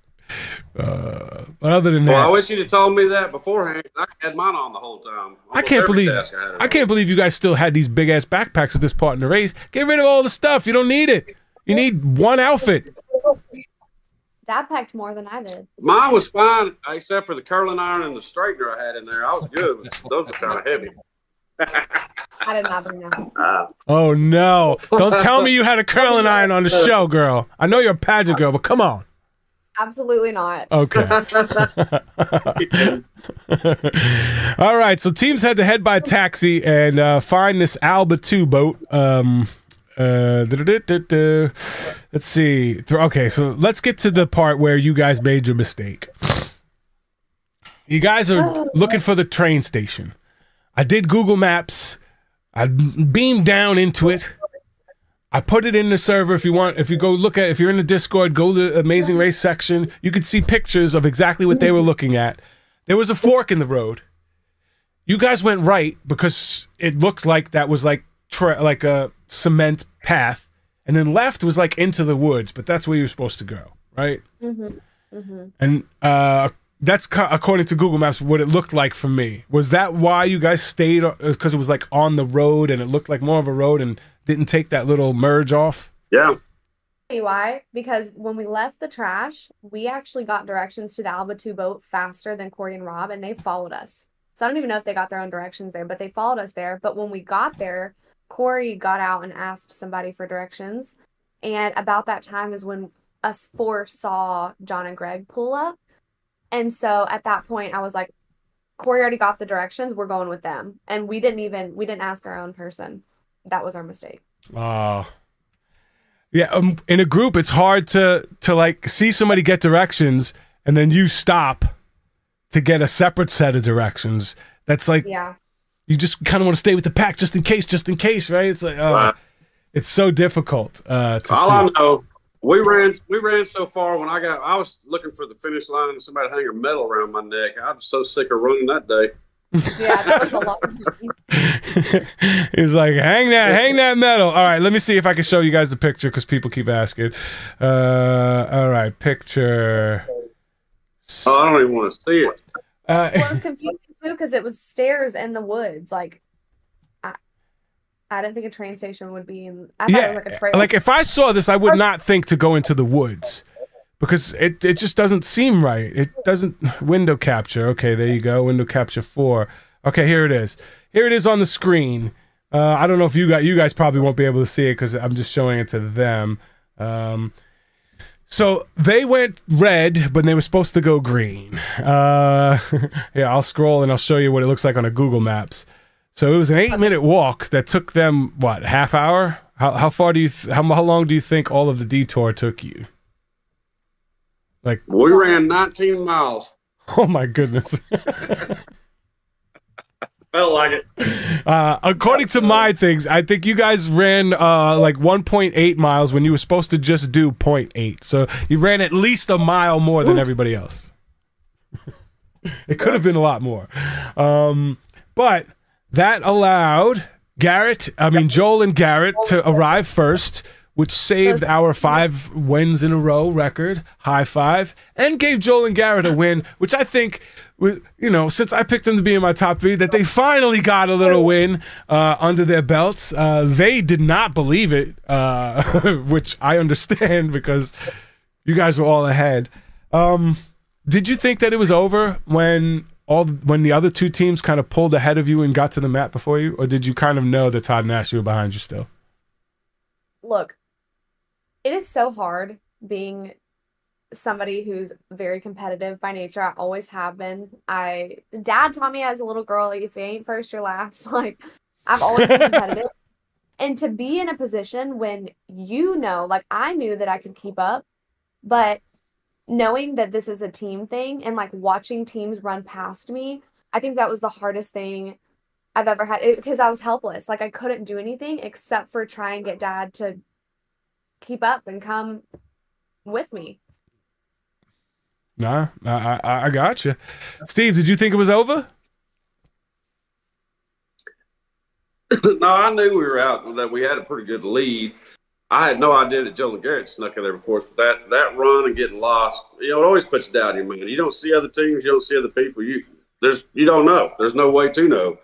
Uh, but other than that, Well, I wish you'd have told me that beforehand. I had mine on the whole time. I can't believe I, I can't believe you guys still had these big ass backpacks at this part in the race. Get rid of all the stuff. You don't need it. You need one outfit. Dad packed more than I did. Mine was fine, except for the curling iron and the straightener I had in there. I was good. but Those were kind of heavy. I did not bring that. Uh, Oh no! Don't tell me you had a curling iron on the *laughs* show, girl. I know you're a pageant girl, but come on. Absolutely not. Okay. *laughs* *laughs* All right. So teams had to head by taxi and uh, find this Alba 2 boat. Um, uh, let's see. Okay. So let's get to the part where you guys made your mistake. You guys are looking for the train station. I did Google Maps. I beamed down into it. I put it in the server if you want. If you go look at, if you're in the Discord, go to the Amazing Race section. You can see pictures of exactly what they were looking at. There was a fork in the road. You guys went right because it looked like that was like tra- like a cement path, and then left was like into the woods. But that's where you're supposed to go, right? And uh, that's co- according to Google Maps what it looked like for me. Was that why you guys stayed? Because it was like on the road and it looked like more of a road and didn't take that little merge off. Yeah. Why? Because when we left the trash, we actually got directions to the Alba 2 boat faster than Corey and Rob, and they followed us. So I don't even know if they got their own directions there, but they followed us there. But when we got there, Corey got out and asked somebody for directions. And about that time is when us four saw John and Greg pull up. And so at that point, I was like, Corey already got the directions. We're going with them. And we didn't even, we didn't ask our own person. That was our mistake. Oh. Yeah, um, in a group, it's hard to to like see somebody get directions and then you stop to get a separate set of directions. That's like Yeah. You just kind of want to stay with the pack just in case, just in case, right? It's like oh, Right. it's so difficult uh, to All see. I know, we ran we ran so far when I got I was looking for the finish line and somebody hang a medal around my neck. I was so sick of running that day. Yeah, that was a lot. *laughs* he was like, "Hang that, hang that medal." All right, let me see if I can show you guys the picture because people keep asking. Uh, all right, picture. Oh, I don't even want to see it. Uh, well, it was confusing too because it was stairs in the woods. Like, I, I didn't think a train station would be in. I thought it yeah, was like a trail. like if I saw this, I would not think to go into the woods because it it just doesn't seem right. It doesn't window capture. Okay, there you go. Window capture four. Okay, here it is. Here it is on the screen. Uh, I don't know if you got you guys probably won't be able to see it because I'm just showing it to them. Um, so they went red, but they were supposed to go green. Uh, *laughs* yeah, I'll scroll and I'll show you what it looks like on a Google Maps. So it was an eight-minute walk that took them what half hour? How how far do you th- how how long do you think all of the detour took you? Like We ran 19 miles. *laughs* oh my goodness. *laughs* Felt like it. Uh, according to my things, I think you guys ran uh, like 1.8 miles when you were supposed to just do 0.8. So you ran at least a mile more than everybody else. it could have been a lot more. Um, but that allowed Garrett, I mean, Joel and Garrett to arrive first, which saved our five wins in a row record. High five. And gave Joel and Garrett a win, which I think, was- you know, since I picked them to be in my top three, that they finally got a little win uh, under their belts. Uh, they did not believe it, uh, *laughs* which I understand *laughs* because you guys were all ahead. Um, did you think that it was over when all when the other two teams kind of pulled ahead of you and got to the map before you, or did you kind of know that Todd and Ashley were behind you still? Look, it is so hard being somebody who's very competitive by nature. I always have been. I dad taught me as a little girl, like, if you ain't first, you're last. *laughs* Like I've always been competitive. *laughs* and to be in a position when you know, like I knew that I could keep up, but knowing that this is a team thing and like watching teams run past me, I think that was the hardest thing I've ever had because I was helpless. Like I couldn't do anything except for try and get dad to keep up and come with me. Nah, I I, I got you. Steve, did you think it was over? *clears throat* no, I knew we were out, that we had a pretty good lead. I had no idea that and Garrett snuck in there before us, but that, that run and getting lost, you know, it always puts doubt in your mind. You don't see other teams, you don't see other people. You there's you don't know. There's no way to know.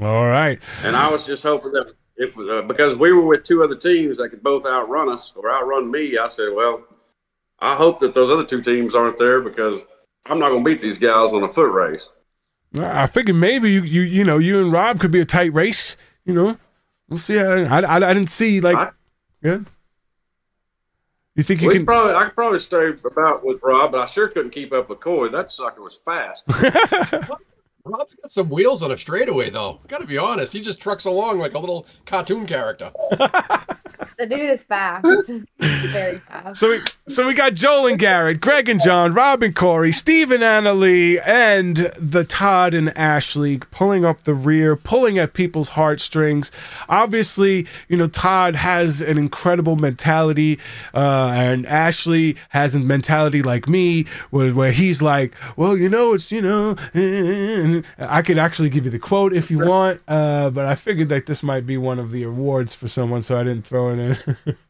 All right. And I was just hoping that if uh, because we were with two other teams that could both outrun us or outrun me, I said, well, I hope that those other two teams aren't there because I'm not going to beat these guys on a foot race. I figured maybe you you you know you and Rob could be a tight race. You know, we'll see. How, I, I I didn't see like I- yeah. You think you can? probably I could probably stay about with Rob, but I sure couldn't keep up with Corey. That sucker was fast. *laughs* Rob's got some wheels on a straightaway, though. Gotta be honest, he just trucks along like a little cartoon character. *laughs* The dude is fast. *laughs* Very fast. So we, so we got Joel and Garrett, Greg and John, Rob and Corey, Steve and Anna Leigh, and the Todd and Ashley pulling up the rear, pulling at people's heartstrings. Obviously, you know, Todd has an incredible mentality, uh, and Ashley has a mentality like me, where, where he's like, well, you know, it's, you know, I could actually give you the quote if you want, uh, but I figured that this might be one of the awards for someone, so I didn't throw it in. *laughs*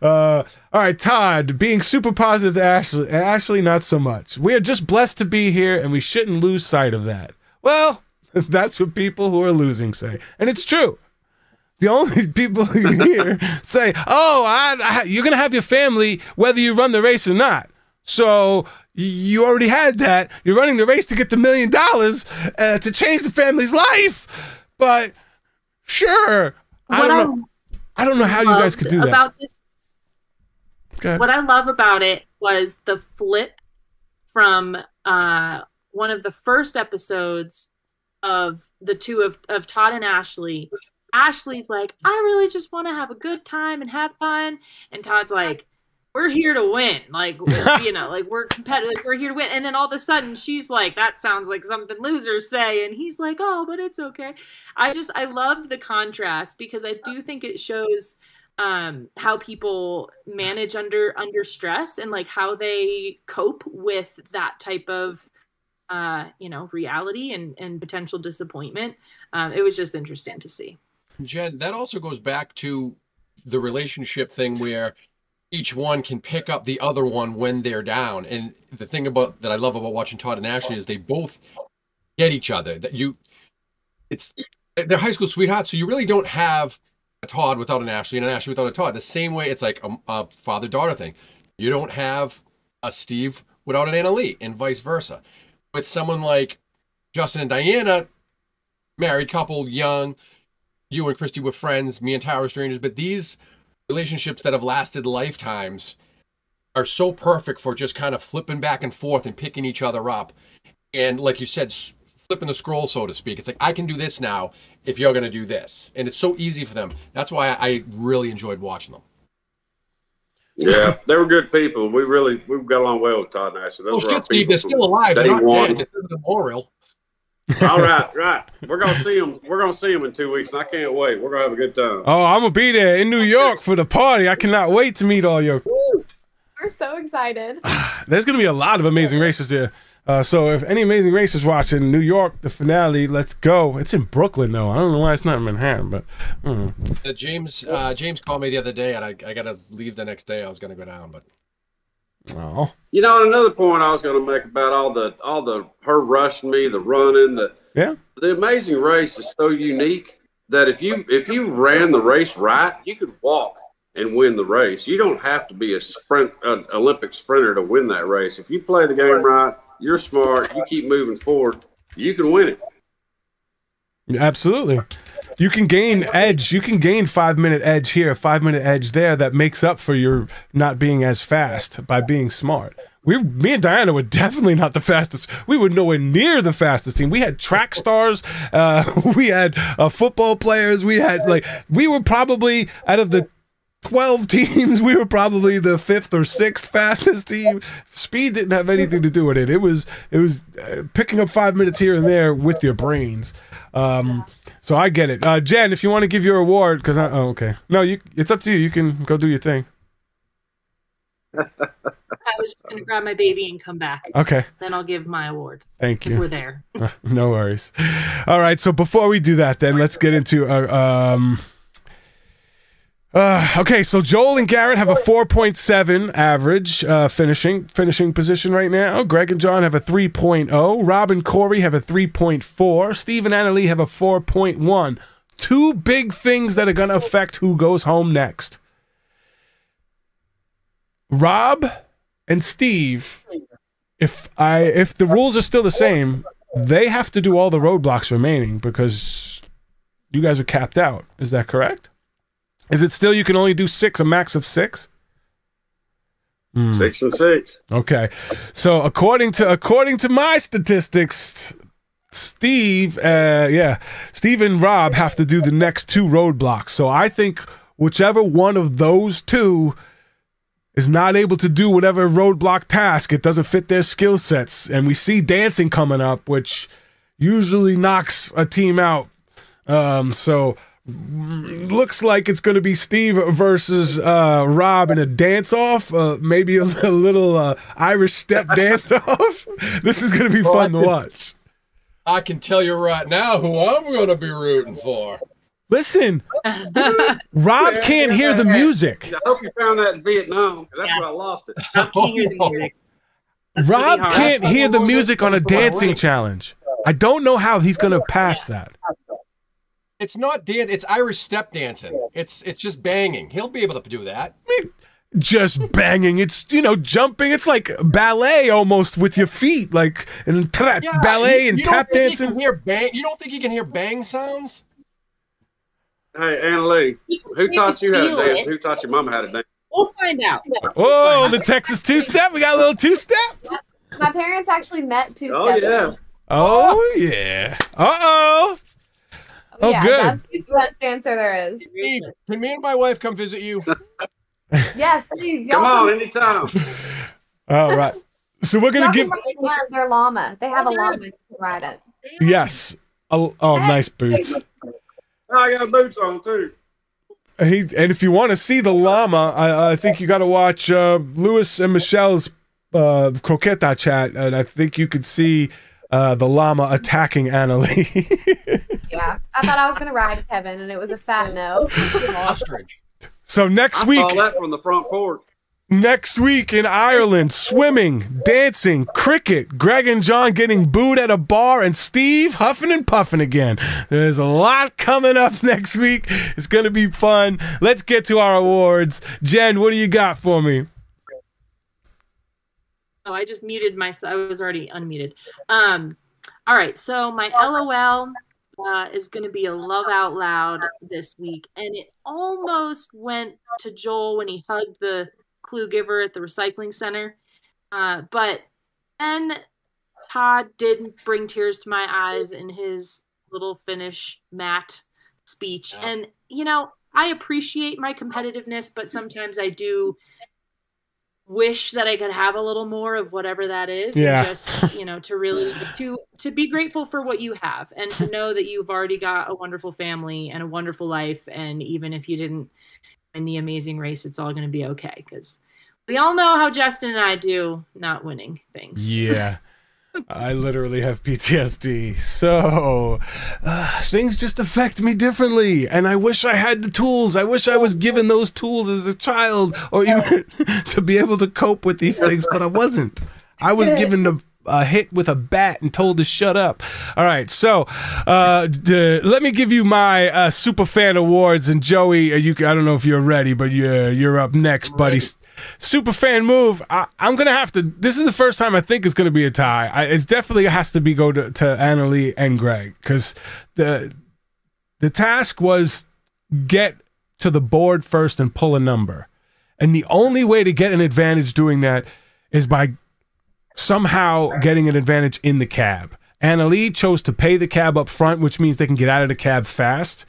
Uh, all right, Todd, being super positive to Ashley. Ashley, not so much. We are just blessed to be here, and we shouldn't lose sight of that. Well, *laughs* that's what people who are losing say, and it's true. The only *laughs* people you hear say, "Oh, I, I, you're gonna have your family whether you run the race or not." So you already had that. You're running the race to get the million dollars uh, to change the family's life. But sure, I What don't know. I don't know how you guys could do that. This, what I love about it was the flip from uh, one of the first episodes of the two of, of Todd and Ashley. Ashley's like, I really just want to have a good time and have fun. And Todd's like, we're here to win. Like, *laughs* you know, like we're competitive. We're here to win. And then all of a sudden she's like, that sounds like something losers say. And he's like, oh, but it's okay. I just, I loved the contrast because I do think it shows um how people manage under under stress and like how they cope with that type of uh you know reality and and potential disappointment um it was just interesting to see Jen, that also goes back to the relationship thing where each one can pick up the other one when they're down. And the thing about that I love about watching Todd and Ashley is they both get each other. That you, it's they're high school sweethearts, so you really don't have a Todd without an Ashley and an Ashley without a Todd. The same way it's like a, a father daughter thing. You don't have a Steve without an Anna Leigh, and vice versa. With someone like Justin and Diana, married couple, young, you and Christy were friends, me and were strangers, but these relationships that have lasted lifetimes are so perfect for just kind of flipping back and forth and picking each other up. And like you said, flipping the scroll, so to speak. It's like, I can do this now if you're going to do this. And it's so easy for them. That's why I I really enjoyed watching them. Yeah, they were good people. We really we got along well with Todd and Ashley. Oh, Those were shit, Steve, people they're still alive. They're not one. dead. It's in the memorial. All right, right. We're gonna see them. We're gonna see them in two weeks, and I can't wait. We're gonna have a good time. Oh, I'm gonna be there in New York for the party. I cannot wait to meet all your. We're so excited. *sighs* There's gonna be a lot of amazing races there. Uh, so if any amazing racers watching New York, the finale, let's go. It's in Brooklyn though. I don't know why it's not in Manhattan, but mm. Uh, James uh, James called me the other day, and I, I got to leave the next day. I was going to go down, but oh, You know, and another point I was gonna make about all the all the her rushing me, the running, the yeah, the amazing race is so unique that if you if you ran the race right, you could walk and win the race. You don't have to be a sprint an Olympic sprinter to win that race. If you play the game right, you're smart, you keep moving forward, you can win it. absolutely. You can gain edge. You can gain five minute edge here, five minute edge there. That makes up for your not being as fast by being smart. We, me and Diana were definitely not the fastest. We were nowhere near the fastest team. We had track stars. Uh, *laughs* we had uh, football players. We had like we were probably out of the 12 *laughs* teams, we were probably the fifth or sixth fastest team. Speed didn't have anything to do with it. It was it was uh, picking up five minutes here and there with your brains. Um, so I get it. Uh, Jen, if you want to give your award, because I oh, okay, no, you it's up to you. You can go do your thing. *laughs* i was just gonna grab my baby and come back Okay, then i'll give my award thank if you. we're there *laughs* no worries. All right, so before we do that, then let's get into uh, um. Uh, okay, so Joel and Garrett have a 4.7 average uh, finishing finishing position right now. Greg and John have a 3.0. Rob and Corey have a 3.4. Steve and Anna Leigh have a 4.1. Two big things that are going to affect who goes home next. Rob and Steve, if I if the rules are still the same, they have to do all the roadblocks remaining because you guys are capped out. Is that correct? Is it still you can only do six, a max of six? Hmm. Six and six. Okay. So according to according to my statistics, Steve, uh, yeah, Steve and Rob have to do the next two roadblocks. So I think whichever one of those two is not able to do whatever roadblock task, it doesn't fit their skill sets. And we see dancing coming up, which usually knocks a team out. Um, so mm, looks like it's going to be Steve versus uh, Rob in a dance off, uh, maybe a, a little uh, Irish step *laughs* dance off. this is going to be Well, fun to watch. I can tell you right now who I'm going to be rooting for. Listen, *laughs* Rob can't hear the music. I hope you found that in Vietnam. That's where I lost it. Can you hear the music? *laughs* Rob can't hear the music on a dancing challenge. I don't know how he's going to pass that. It's not dance. It's Irish step dancing. It's it's just banging. He'll be able to do that. Just banging. It's, you know, jumping. It's like ballet almost with your feet, like and tra- ballet you- and you tap think he dancing. can hear bang. You don't think he can hear bang sounds? Hey, Anna Leigh, who taught you how to dance? Who taught your mama how to dance? We'll find out. Oh, the Texas two step. We got a little two step. My parents actually met two Oh, steppers. yeah. Oh, yeah. Uh oh. Oh, yeah, good. That's the best answer there is. Steve, can me and my wife come visit you? *laughs* Yes, please. Come y'all on, anytime. *laughs* All right. So we're going to give. ride one of their llama. They have a llama. You can ride it. Yes. Oh, oh nice boots. Oh, I got boots on too. He's, and if you want to see the llama, I, I think you got to watch uh, Lewis and Michelle's uh, Croqueta chat, and I think you could see uh, the llama attacking Anna Leigh. *laughs* Yeah. I thought I was gonna ride Kevin, and it was a fat no. *laughs* Ostrich. so next I week, saw that from the front porch. next week in Ireland, swimming, dancing, cricket, Greg and John getting booed at a bar, and Steve huffing and puffing again. There's a lot coming up *laughs* next week. It's gonna be fun. Let's get to our awards. Jen, what do you got for me? Oh, I just muted myself. I was already unmuted. Um, all right. So my LOL uh, is going to be a love out loud this week, and it almost went to Joel when he hugged the clue giver at the recycling center, uh, but then Todd did bring tears to my eyes in his little finish mat speech, Yeah. and you know I appreciate my competitiveness, but sometimes I do wish that I could have a little more of whatever that is. Yeah. And just, you know, to really to to be grateful for what you have and to know that you've already got a wonderful family and a wonderful life. And even if you didn't win the amazing race, it's all gonna be okay. Because we all know how Justin and I do not winning things. Yeah. I literally have PTSD. So, uh, things just affect me differently. And I wish I had the tools. I wish I was given those tools as a child or even *laughs* to be able to cope with these things, but I wasn't. I was given a, a hit with a bat and told to shut up. All right. So, uh, d- let me give you my uh, super fan awards. And Joey, uh, you, I don't know if you're ready, but you're, you're up next, buddy. ready. Super fan move. I, I'm gonna have to. This is the first time I think it's gonna be a tie. I, it's definitely has to be go to, to Anna Leigh and Greg because the the task was get to the board first and pull a number, and the only way to get an advantage doing that is by somehow getting an advantage in the cab. Anna Leigh chose to pay the cab up front, which means they can get out of the cab fast.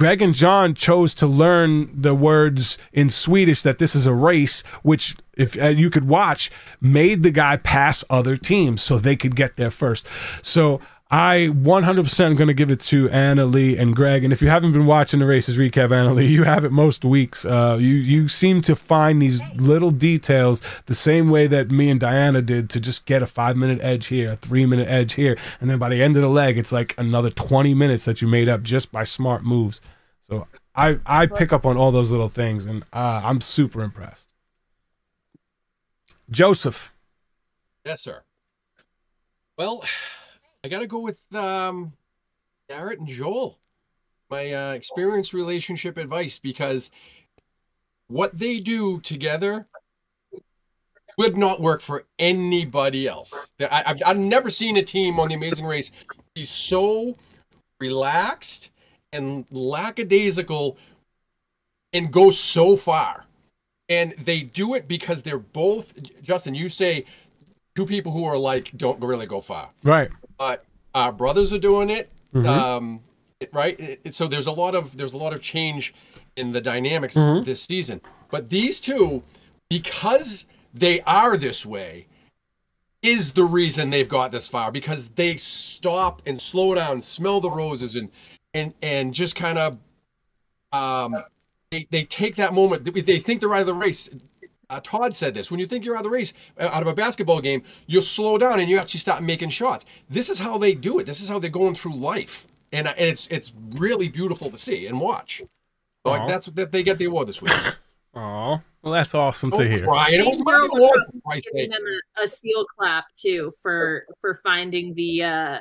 Greg and John chose to learn the words in Swedish that this is a race, which, if uh, you could watch, made the guy pass other teams so they could get there first. So I 100% going to give it to Anna Leigh and Greg. And if you haven't been watching the Racers Recap, Anna Leigh, you have it most weeks. Uh, you you seem to find these little details the same way that me and Diana did to just get a five minute edge here, a three minute edge here, and then by the end of the leg, it's like another 20 minutes that you made up just by smart moves. So I I pick up on all those little things, and uh, I'm super impressed. Joseph. Yes, sir. Well, I got to go with um, Garrett and Joel, my uh, experience relationship advice, because what they do together would not work for anybody else. I, I've, I've never seen a team on The Amazing Race be so relaxed and lackadaisical and go so far. and they do it because they're both. Justin, you say two people who are like don't really go far, Right. But our brothers are doing it. Mhm. Um, right. It- it- so there's a lot of there's a lot of change in the dynamics Mhm. this season. But these two, because they are this way, is the reason they've got this far because they stop and slow down, smell the roses, and and and just kind of um they, they take that moment. They they think they're out of the race. Uh, Todd said this: when you think you're out of the race, uh, out of a basketball game, you'll slow down and you actually start making shots. This is how they do it. This is how they're going through life, and, uh, and it's it's really beautiful to see and watch. So, like that's that they get the award this week. *laughs* Oh, well, that's awesome to Don't hear. cry. It Thanks was my so award, much for Christ's giving sake. them a, a seal clap too for for finding the uh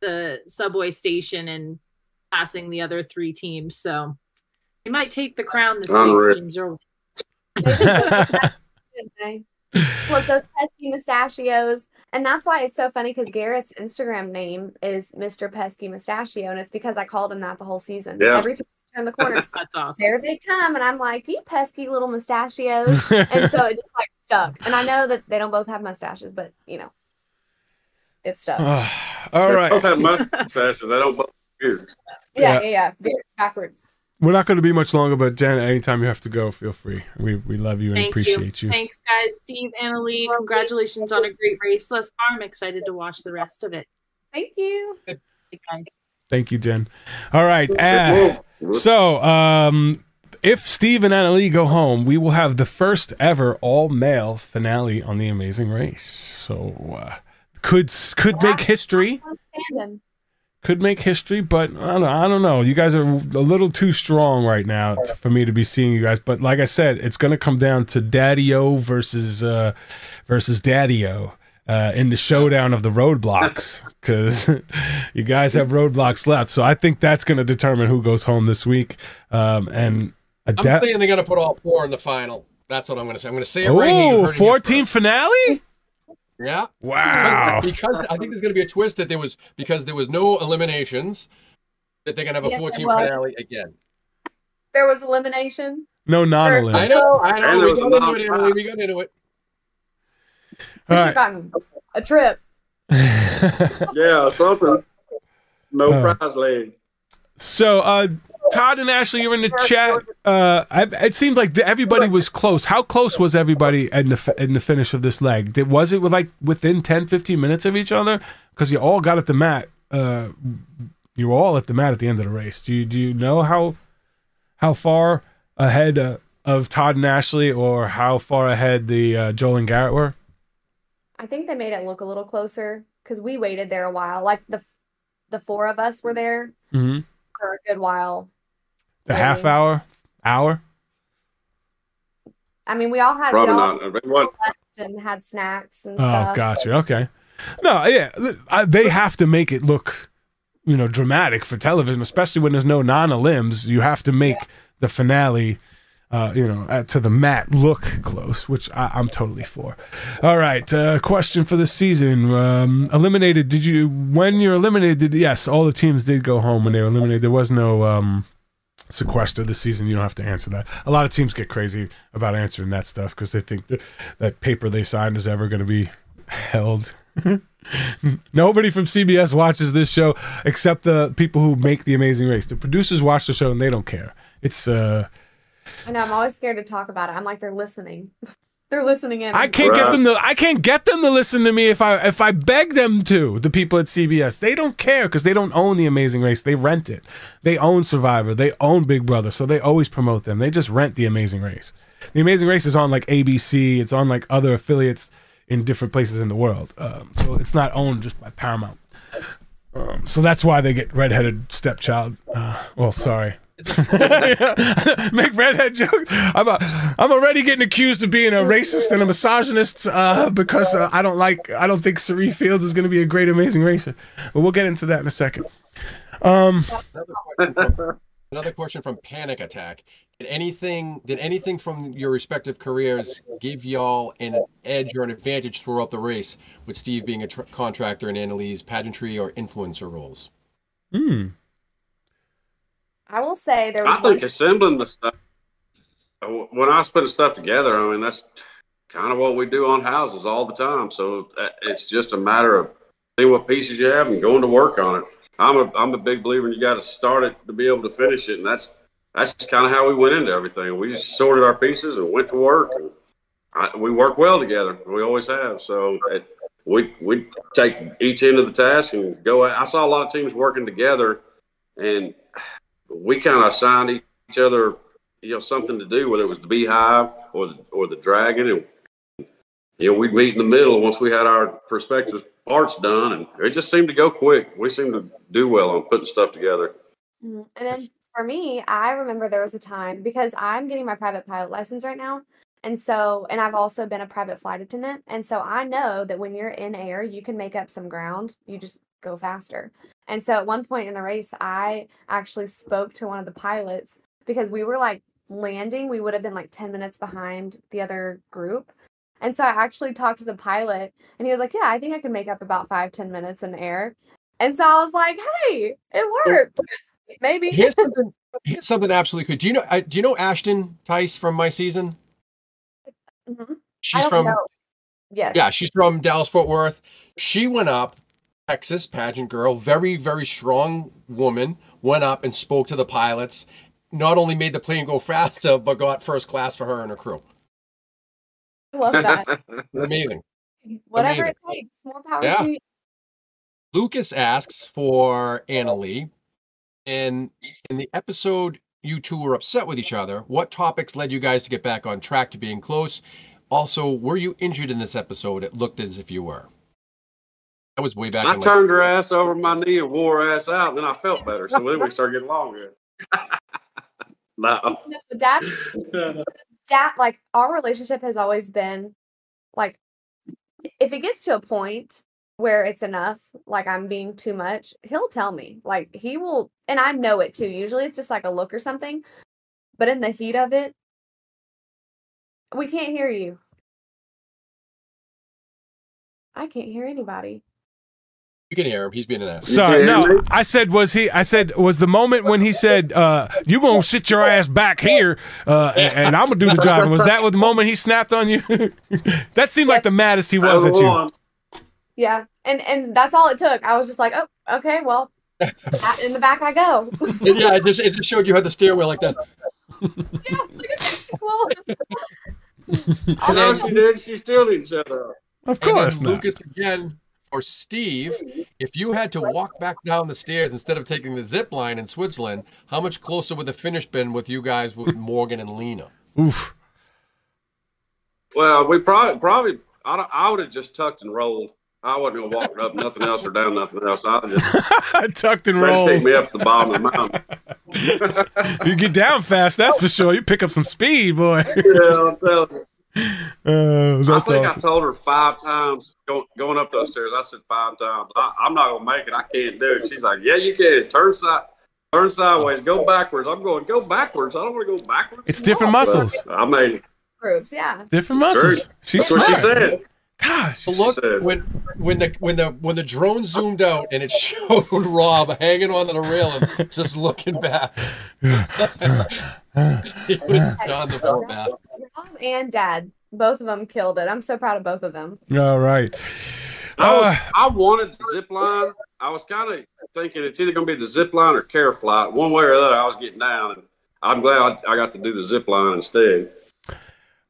the subway station and passing the other three teams. So they might take the crown this Unreal. week. James Earl. Good day. Look, those pesky mustachios. And that's why it's so funny because Garrett's Instagram name is Mr. Pesky Mustachio. And it's because I called him that the whole season. Yeah. Every time I turn the corner, *laughs* That's awesome. there they come. And I'm like, you pesky little mustachios. and so it just like stuck. And I know that they don't both have mustaches, but you know, it stuck. *sighs* All They right. both have mustaches. They don't both have beards. yeah, yeah. yeah, yeah. Beard, Backwards. We're not going to be much longer, but Jen, anytime you have to go, feel free. We we love you and Thank appreciate you. Thanks, guys. Steve, Anna Leigh, congratulations on a great race thus far. I'm excited to watch the rest of it. Thank you. Hey, guys. Thank you, Jen. All right. uh, so, um, if Steve and Anna Leigh go home, we will have the first ever all male finale on The Amazing Race. So, uh, could could make history. Could make history, but I don't, I don't know. You guys are a little too strong right now t- for me to be seeing you guys. But like I said, it's going to come down to Daddy O versus uh, versus Daddy O uh, in the showdown of the roadblocks because *laughs* you guys have roadblocks left. So I think that's going to determine who goes home this week. Um, and I'm da- saying they're gonna put all four in the final. That's what I'm gonna say. I'm gonna say it right oh, heard it here 14 finale? Yeah. Wow. Because I think there's going to be a twist that there was because there was no eliminations that they're going to have a Yes, 14 there finale again. There was elimination. No non I know, I know. there We got a into it, non- Emily. We got into it. We All should have gotten a trip. Yeah, something. No Uh. prize leg. So, uh, Todd and Ashley, you're in the chat. Uh, I've, it seemed like the, everybody was close. How close was everybody in the in the finish of this leg? Did, was it like within 10, 15 minutes of each other? Because you all got at the mat. Uh, you were all at the mat at the end of the race. Do you do you know how how far ahead uh, of Todd and Ashley, or how far ahead the uh, Joel and Garrett were? I think they made it look a little closer because we waited there a while. Like the the four of us were there Mm-hmm. for a good while. The half hour, hour. I mean, we all had Probably we all not. It wasn't- left and had snacks and Oh, stuff. gotcha. Okay. No, yeah, I, they have to make it look, you know, dramatic for television, especially when there's no non-limbs. You have to make the finale, uh, you know, uh, to the mat look close, which I, I'm totally for. All right, uh, question for this season: um, Eliminated? Did you when you're eliminated? Did yes, all the teams did go home when they were eliminated. There was no. Um, sequester this season you don't have to answer that a lot of teams get crazy about answering that stuff because they think that that paper they signed is ever going to be held *laughs* nobody from cbs watches this show except the people who make the amazing race the producers watch the show and they don't care it's uh I know. I'm always scared to talk about it. I'm like they're listening. *laughs* they're listening in. I can't get them to. I can't get them to listen to me if I if I beg them to. The people at CBS, they don't care because they don't own the Amazing Race. They rent it. They own Survivor. They own Big Brother, so they always promote them. They just rent the Amazing Race. The Amazing Race is on like ABC. It's on like other affiliates in different places in the world. Um, so it's not owned just by Paramount. Um, so that's why they get redheaded stepchild. Uh, well, sorry. *laughs* Make redhead jokes. I'm a, I'm already getting accused of being a racist and a misogynist uh, because uh, I don't like I don't think Cirie Fields is going to be a great amazing racer. But we'll get into that in a second. Um, Another question, from, another question from Panic Attack. Did anything did anything from your respective careers give y'all an edge or an advantage throughout the race, with Steve being a tr- contractor and Anna Leigh's pageantry or influencer roles? hmm. I will say there was I think assembling the stuff. When I was putting stuff together, I mean that's kind of what we do on houses all the time. So uh, it's just a matter of seeing what pieces you have and going to work on it. I'm a I'm a big believer in you got to start it to be able to finish it, and that's that's kind of how we went into everything. We just sorted our pieces and went to work. And I, we work well together. We always have. So it, we we take each end of the task and go. I saw a lot of teams working together, and we kind of assigned each other, you know, something to do, whether it was the beehive or the or the dragon, and you know, we'd meet in the middle once we had our perspective parts done, and it just seemed to go quick. We seemed to do well on putting stuff together. Mhm. And then for me, I remember there was a time because I'm getting my private pilot license right now. And so, and I've also been a private flight attendant. And so I know that when you're in air, you can make up some ground. You just go faster. And so at one point in the race, I actually spoke to one of the pilots because we were like landing. We would have been like 10 minutes behind the other group. And so I actually talked to the pilot and he was like, Yeah, I think I can make up about five, 10 minutes in air. And so I was like, Hey, it worked. *laughs* Maybe. Here's something. Here's something absolutely cool. Do you know? uh, Do you know Ashton Tice from my season? Mhm. She's from know. Yes. yeah, she's from Dallas Fort Worth. She went up, Texas pageant girl, very very strong woman. Went up and spoke to the pilots. Not only made the plane go *laughs* faster, but got first class for her and her crew. I love that. *laughs* Amazing. Whatever Amazing. it takes. More power Yeah. to you. Lucas asks for Anna Leigh, and in the episode you two were upset with each other. What topics led you guys to get back on track to being close? Also, were you injured in this episode? It looked as if you were. That was way back. I turned her ass over my knee and wore her ass out, and then I felt better. So then we started getting along good. *laughs* Um, no. No, Dad, dad, like our relationship has always been like, if it gets to a point where it's enough, like I'm being too much, he'll tell me. Like he will, and I know it too. Usually it's just like a look or something, but in the heat of it, we can't hear you. I can't hear anybody. You can hear him. He's being an ass. Sorry, no. I said was he? I said was the moment when he said, uh, "You gonna sit your ass back here, uh, and, and I'm gonna do the driving." Was that was the moment he snapped on you? *laughs* that seemed like the maddest he was at you. Yeah, and and that's all it took. I was just like, oh, okay, well, *laughs* in the back I go. yeah, it just it just showed you how the steering wheel like that. yeah, it's like, okay, well, *laughs* I know she did. She still didn't shut up. Of And then course. Lucas again or Steve, if you had to walk back down the stairs instead of taking the zip line in Switzerland, how much closer would the finish been with you guys with *laughs* Morgan and Lena? Oof. Well, we probably probably I, don't- I would have just tucked and rolled. I wasn't gonna walk up nothing else or down nothing else. I just *laughs* Tucked and ready to pick rolled. me up the bottom of the mountain. *laughs* You get down fast, that's for sure. You pick up some speed, boy. yeah, I'm telling you. *laughs* Uh, I that's think I told her five times going, going up those stairs. I said five times. I, I'm not gonna make it. I can't do it. She's like, Yeah, you can. Turn side, turn sideways, go backwards. I'm going, go backwards. I don't want to go backwards. It's different No. muscles. I made it. groups, yeah. Different muscles. She's That's what she smart. said. Gosh. But look said- when when the when the when the drone zoomed out and it *laughs* showed Rob hanging onto the railing, just looking back. *laughs* he was done the whole bath. Mom and dad, both of them killed it. I'm so proud of both of them. All right. I, was, Uh, I wanted the zip line. I was kind of thinking it's either going to be the zip line or care flight. One way or the other, I was getting down. And I'm glad I, I got to do the zip line instead.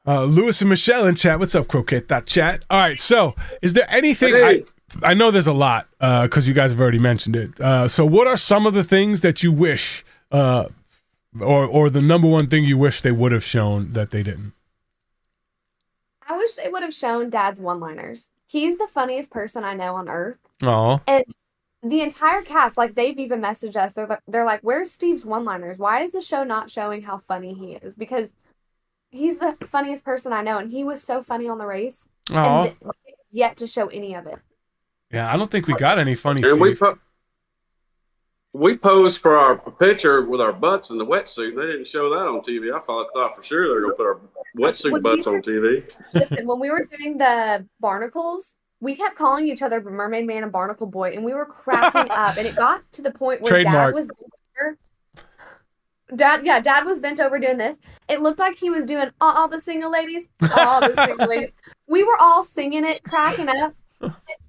Uh, Lewis and Michelle in chat. What's up, Croqueta? That chat. All right. So, is there anything? Hey. I, I know there's a lot because you guys have already mentioned it. Uh, so, what are some of the things that you wish, uh, or or the number one thing you wish they would have shown that they didn't? I wish they would have shown dad's one liners. He's the funniest person I know on earth. Oh, And The entire cast, like they've even messaged us. They're like, they're like, "Where's Steve's one-liners? Why is the show not showing how funny he is?" Because he's the funniest person I know, and he was so funny on the race, oh, th- yet to show any of it. yeah. I don't think we got any funny And we Steve. Po- we posed for our picture with our butts in the wetsuit. They didn't show that on TV. I thought, thought for sure they were going to put our wetsuit butts on TV. Listen, when we were doing the barnacles, we kept calling each other Mermaid Man and Barnacle Boy, and we were cracking *laughs* up. And it got to the point where Trademark. Dad was bigger. Dad, yeah, Dad was bent over doing this. It looked like he was doing all, all the single ladies, all the single ladies. *laughs* We were all singing it, cracking up.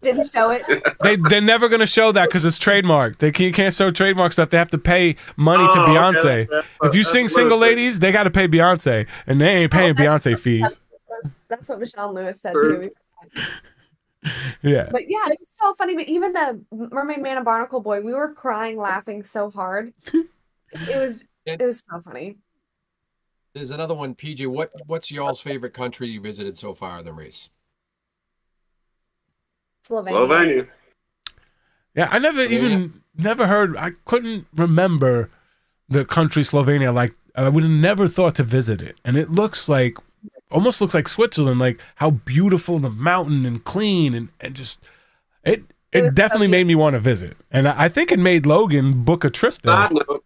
Didn't show it. They they're never gonna show that because it's trademark. They can't, you can't show trademark stuff. They have to pay money to Oh, okay, Beyonce. that's- that's if you sing single what said. ladies, they got to pay Beyonce, and they ain't paying Oh, that's- Beyonce fees. That's what Michelle Lewis said True. too. Yeah. But yeah, it was so funny. But even the Mermaid Man and Barnacle Boy, we were crying, laughing so hard. It was it was so funny. There's another one, PJ. What what's y'all's favorite country you visited so far in the race? Slovenia. Slovenia. Yeah, I never even never heard. I couldn't remember the country Slovenia. Like I would have never thought to visit it, and it looks like almost looks like Switzerland. Like how beautiful the mountain and clean and and just it. It It, was so definitely made me want to visit, and I, I think it made Logan book a trip there. Side note,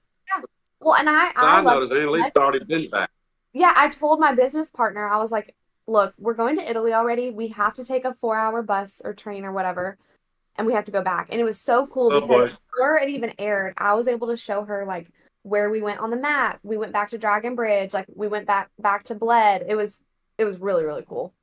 Well, and I, I side love note is Anna Leigh's already been back. Yeah, I told my business partner, I was like, look, we're going to Italy already. We have to take a four hour bus or train or whatever, and we have to go back. And it was so cool Oh, because boy. before it even aired, I was able to show her like where we went on the map. We went back to Dragon Bridge, like we went back back to Bled. It was it was really, really cool.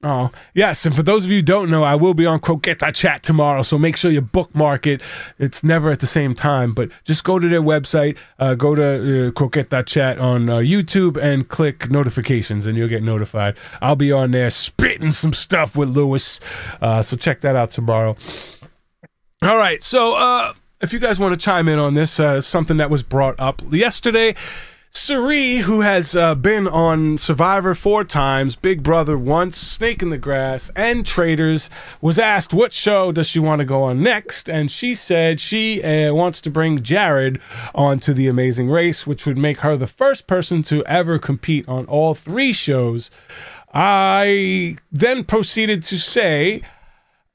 Oh, yes. And for those of you who don't know, I will be on Croqueta Chat tomorrow. So make sure you bookmark it. It's never at the same time, but just go to their website, uh, go to uh, Croqueta Chat on uh, YouTube and click notifications, and you'll get notified. I'll be on there spitting some stuff with Lewis. Uh, so check that out tomorrow. All right. So uh, if you guys want to chime in on this, uh, something that was brought up yesterday. Cirie, who has uh, been on Survivor four times, Big Brother once, Snake in the Grass, and Traitors, was asked what show does she want to go on next, and she said she uh, wants to bring Jared onto The Amazing Race, which would make her the first person to ever compete on all three shows. I then proceeded to say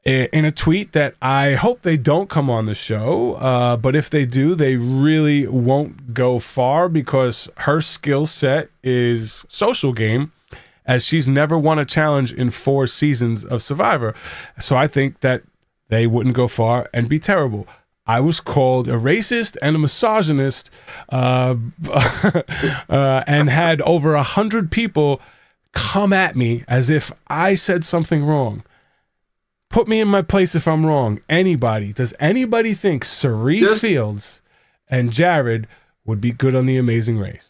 in a tweet that I hope they don't come on the show, uh, but if they do, they really won't go far because her skill set is social game, as she's never won a challenge in four seasons of Survivor. So I think that they wouldn't go far and be terrible. I was called a racist and a misogynist, uh, *laughs* uh, and had over a hundred people come at me as if I said something wrong put me in my place if I'm wrong. Anybody, does anybody think Cirie Yes. Fields and Jared would be good on the Amazing Race?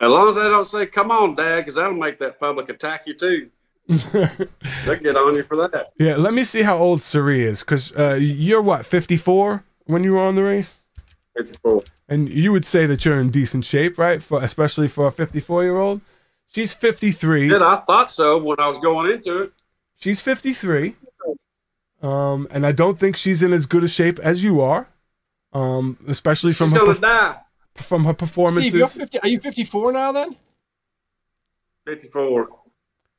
As long as I don't say, "Come on, Dad," because that'll make that public attack you too. *laughs* They'll get on you for that. yeah, let me see how old Cirie is, because uh, you're what 54 when you were on the race, Fifty-four. and you would say that you're in decent shape, right? For especially for a 54 year old. She's 53. Did I thought so when I was going into it? She's 53. Um, and I don't think she's in as good a shape as you are. Um, especially from She's her gonna perf- from her Steve, performances. you're 50, are you 54 now then? Fifty-four.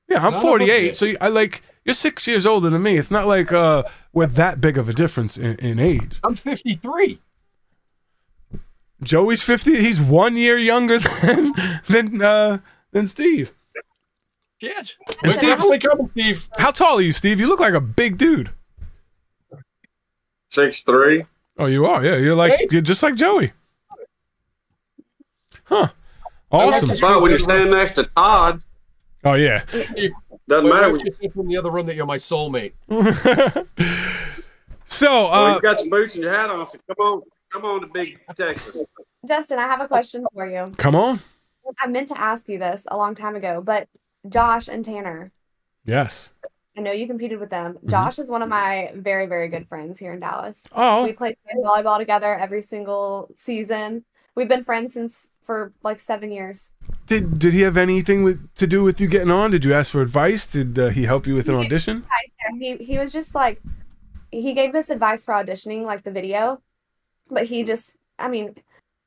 Yeah, I'm Not 48, okay. so I like you're six years older than me. It's not like uh we're that big of a difference in, in age. I'm 53. Joey's 50. He's one year younger *laughs* than than uh than Steve. Shit. And It's Steve, definitely coming, Steve. how tall are you, Steve? You look like a big dude. Six three. Oh, you are. Yeah, you're like Hey. you're just like Joey. Huh. Awesome. That's But when you stand next to Todd, Oh yeah. doesn't My matter. When you, just from the other room that you're my soulmate. *laughs* so oh, uh you got your boots and your hat on. So come on, come on to Big Texas. Justin, I have a question for you. come on. I meant to ask you this a long time ago, but Josh and Tanner, Yes. I know you competed with them. Mhm. Josh is one of my very, very good friends here in Dallas. Oh, We play volleyball together every single season. We've been friends since for like seven years. did did he have anything with to do with you getting on? Did you ask for advice? Did uh, he help you with an He- audition? He he was just like he gave us advice for auditioning, like the video, but he just I mean,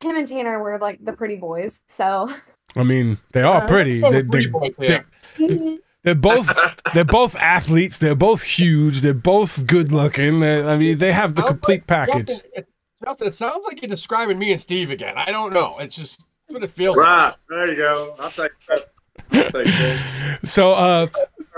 him and Tanner were like the pretty boys. So *laughs* I mean, they are Uh, pretty. Oh, they, they, they, they're both they're both athletes. They're both huge. They're both good looking. They- I mean, they have the complete like- package. Justin, it, Justin, it sounds like you're describing me and Steve again. I don't know. It's just that's what it feels Right there, you go. I'll take that. I'll take that. *laughs* So, uh,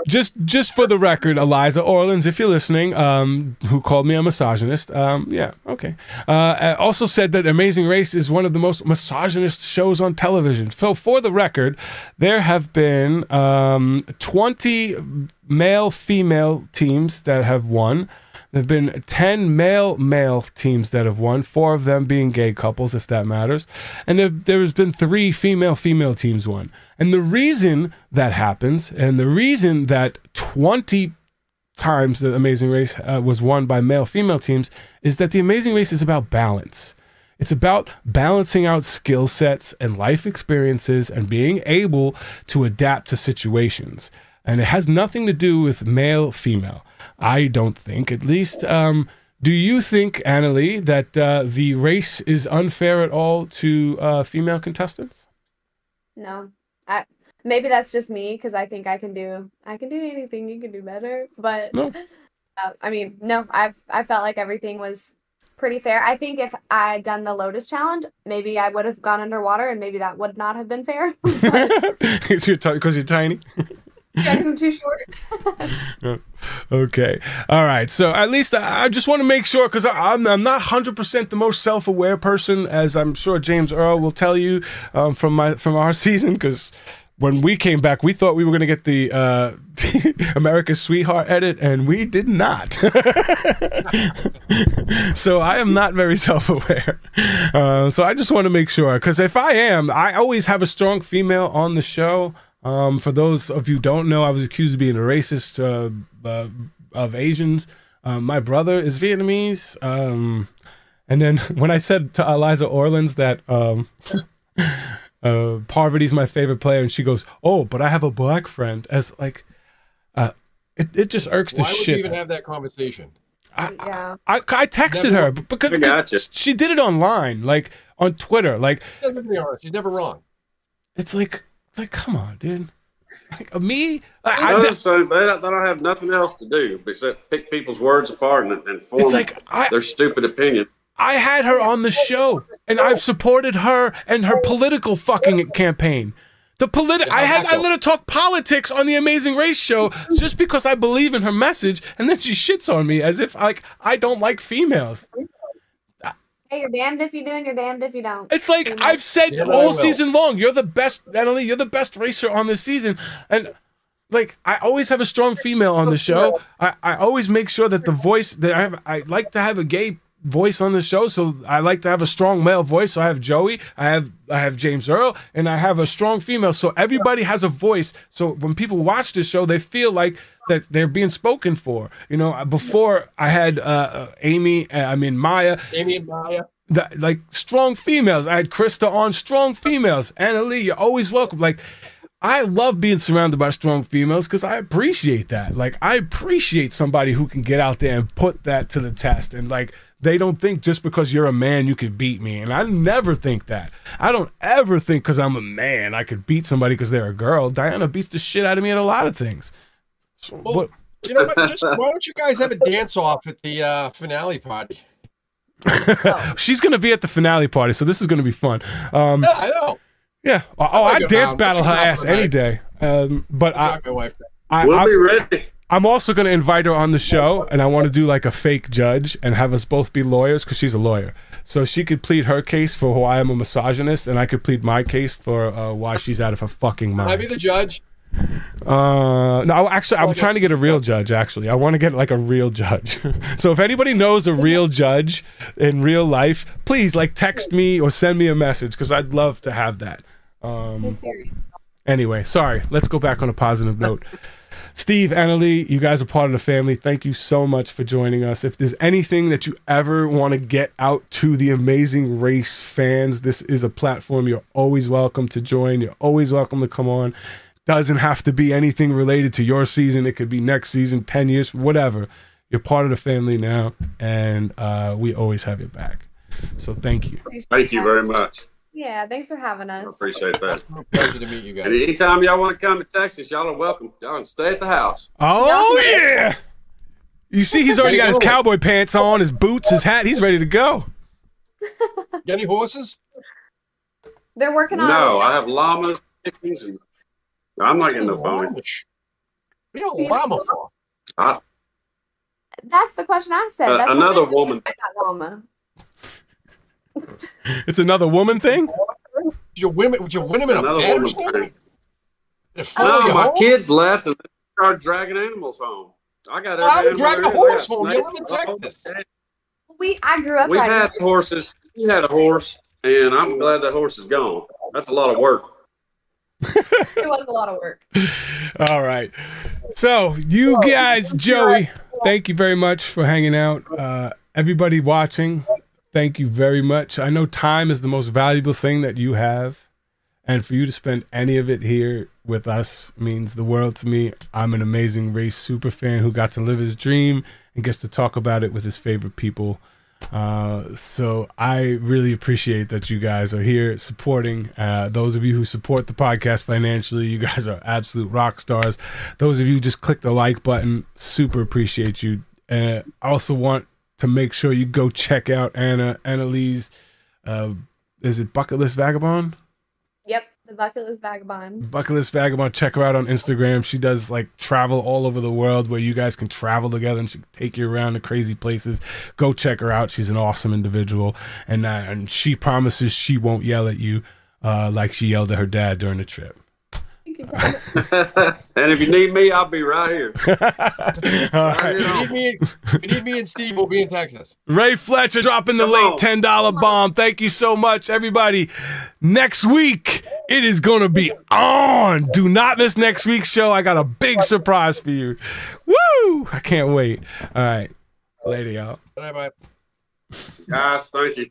just just for the record, Eliza Orlins, if you're listening, um, who called me a misogynist, um, yeah, Okay. Uh, also said that Amazing Race is one of the most misogynist shows on television. So, for the record, there have been um, 20 male female teams that have won. There have been 10 male male teams that have won, four of them being gay couples, if that matters. And there, there's been three female female teams won. And the reason that happens, and the reason that 20 times the Amazing Race uh, was won by male female teams, is that the Amazing Race is about balance. It's about balancing out skill sets and life experiences and being able to adapt to situations. And it has nothing to do with male female. I don't think, at least. Um, do you think, Anna Leigh, that uh, the race is unfair at all to uh, female contestants? No, I maybe that's just me because I think I can do I can do anything. You can do better, but No. *laughs* uh, I mean, no. I've I felt like everything was pretty fair. I think if I had done the Lotus challenge, maybe I would have gone underwater, and maybe that would not have been fair. *laughs* Because *laughs* you're, 'cause you're tiny? *laughs* Okay. All right. So at least I, I just want to make sure because I'm, I'm not 100% the most self aware person, as I'm sure James Earl will tell you um, from my from our *laughs* season. Because when we came back, we thought we were going to get the uh, *laughs* America's Sweetheart edit, and we did not. so I am not very self aware. Uh, so I just want to make sure because if I am, I always have a strong female on the show. Um, for those of you who don't know, I was accused of being a racist uh, uh, of Asians. Um, my brother is Vietnamese. Um, and then *laughs* when I said to Eliza Orlins that um, *laughs* uh, Parvati's my favorite player, and she goes, "Oh, but I have a black friend," as like, uh, it, it just irks the shit. Why would you shit. even have that conversation? I, yeah. I, I texted Never- her b- because gotcha. she did it online, like on Twitter. Like Let's be honest, She's never wrong. it's like, like come on, dude. Like me, I, I, Others, so they, don't, they don't have nothing else to do except pick people's words apart and, and form it's like I, their stupid opinion. I had her on the show, and I've supported her and her political fucking campaign. The politi- I had I let her talk politics on the Amazing Race show just because I believe in her message, and then she shits on me as if like I don't like females. Hey, you're damned if you do, and you're damned if you don't. It's like Female. I've said Yeah, all season long, you're the best, Natalie. You're the best racer on this season, and like I always have a strong female on the show. I, I always make sure that the voice that I have, I like to have a gay voice on the show, so I like to have a strong male voice. So I have Joey, I have I have James Earl, and I have a strong female. So everybody has a voice. So when people watch the show, they feel like that they're being spoken for. You know, before I had uh, uh, Amy, uh, I mean Maya, Amy and Maya. the, like strong females. I had Krista on strong females. Anna Leigh, you're always welcome. Like, I love being surrounded by strong females because I appreciate that. Like, I appreciate somebody who can get out there and put that to the test. And like, they don't think just because you're a man you could beat me. And I never think that. I don't ever think because I'm a man I could beat somebody because they're a girl. Diana beats the shit out of me at a lot of things. So, Well, what- You know what? Just why don't you guys have a dance off at the uh, finale party? *laughs* She's gonna be at the finale party, so this is gonna be fun. Um, Yeah, I know. Yeah. Oh, oh I'd dance battle her ass any day. Um, but I, my wife. I, We'll I, be ready. I'm also going to invite her on the show, and I want to do like a fake judge and have us both be lawyers because she's a lawyer. So she could plead her case for why I'm a misogynist, and I could plead my case for uh, why she's out of her fucking mind. Can I be the judge? Uh, no, actually, I'm trying to get a real judge. Actually, I want to get like a real judge. *laughs* so if anybody knows a real judge in real life, please like text me or send me a message because I'd love to have that. Um, Anyway, sorry. Let's go back on a positive note. Steve, Anna Leigh, you guys are part of the family. Thank you so much for joining us. If there's anything that you ever want to get out to the amazing race fans, this is a platform you're always welcome to join. You're always welcome to come on. Doesn't have to be anything related to your season. It could be next season, 10 years, whatever. You're part of the family now, and uh, we always have your back. So thank you. Thank you very much. Yeah, thanks for having I us. appreciate that. Pleasure to meet you guys. And anytime y'all want to come to Texas, y'all are welcome. Y'all can stay at the house. Oh yeah. You see, he's already got his cowboy pants on, his boots, his hat. He's ready to go. *laughs* Got any horses? They're working on No. I have llamas, chickens, and I'm not getting no pony. What are you a llama for? I, That's the question I said. Uh, That's another woman. I got llama. It's another woman thing. Did you win? Did you win him in a Another bed or woman's something? thing. Did No, my home? kids left and they started dragging animals home. I got How every would drag animal a horse home? You live in Texas. We I grew up We've riding had horses. We had a horse, and I'm glad that horse is gone. That's a lot of work. it was a lot of work. *laughs* All right. So you guys, Joey, thank you very much for hanging out. Uh, everybody watching, thank you very much. I know time is the most valuable thing that you have, and for you to spend any of it here with us means the world to me. I'm an amazing race super fan who got to live his dream and gets to talk about it with his favorite people. Uh, so I really appreciate that you guys are here supporting. Uh, those of you who support the podcast financially, you guys are absolute rock stars. Those of you just click the like button, super appreciate you. Uh, I also want to make sure you go check out Anna Annalise. Uh, is it Bucket List Vagabond? Yep, the bucket list vagabond. Bucket List Vagabond. Check her out on Instagram. She does like travel all over the world where you guys can travel together and she can take you around to crazy places. Go check her out. She's an awesome individual, and uh, and she promises she won't yell at you uh, like she yelled at her dad during the trip. You can probably- *laughs* and if you need me, I'll be right here. *laughs* all Right right. here You need me, you need me and Steve will be in Texas. Ray Fletcher dropping the Come late on. ten dollar bomb. Thank you so much, everybody. Next week it is going to be on. Do not miss next week's show. I got a big surprise for you. Woo! I can't wait. All right, later, y'all. Bye bye. Guys, thank you.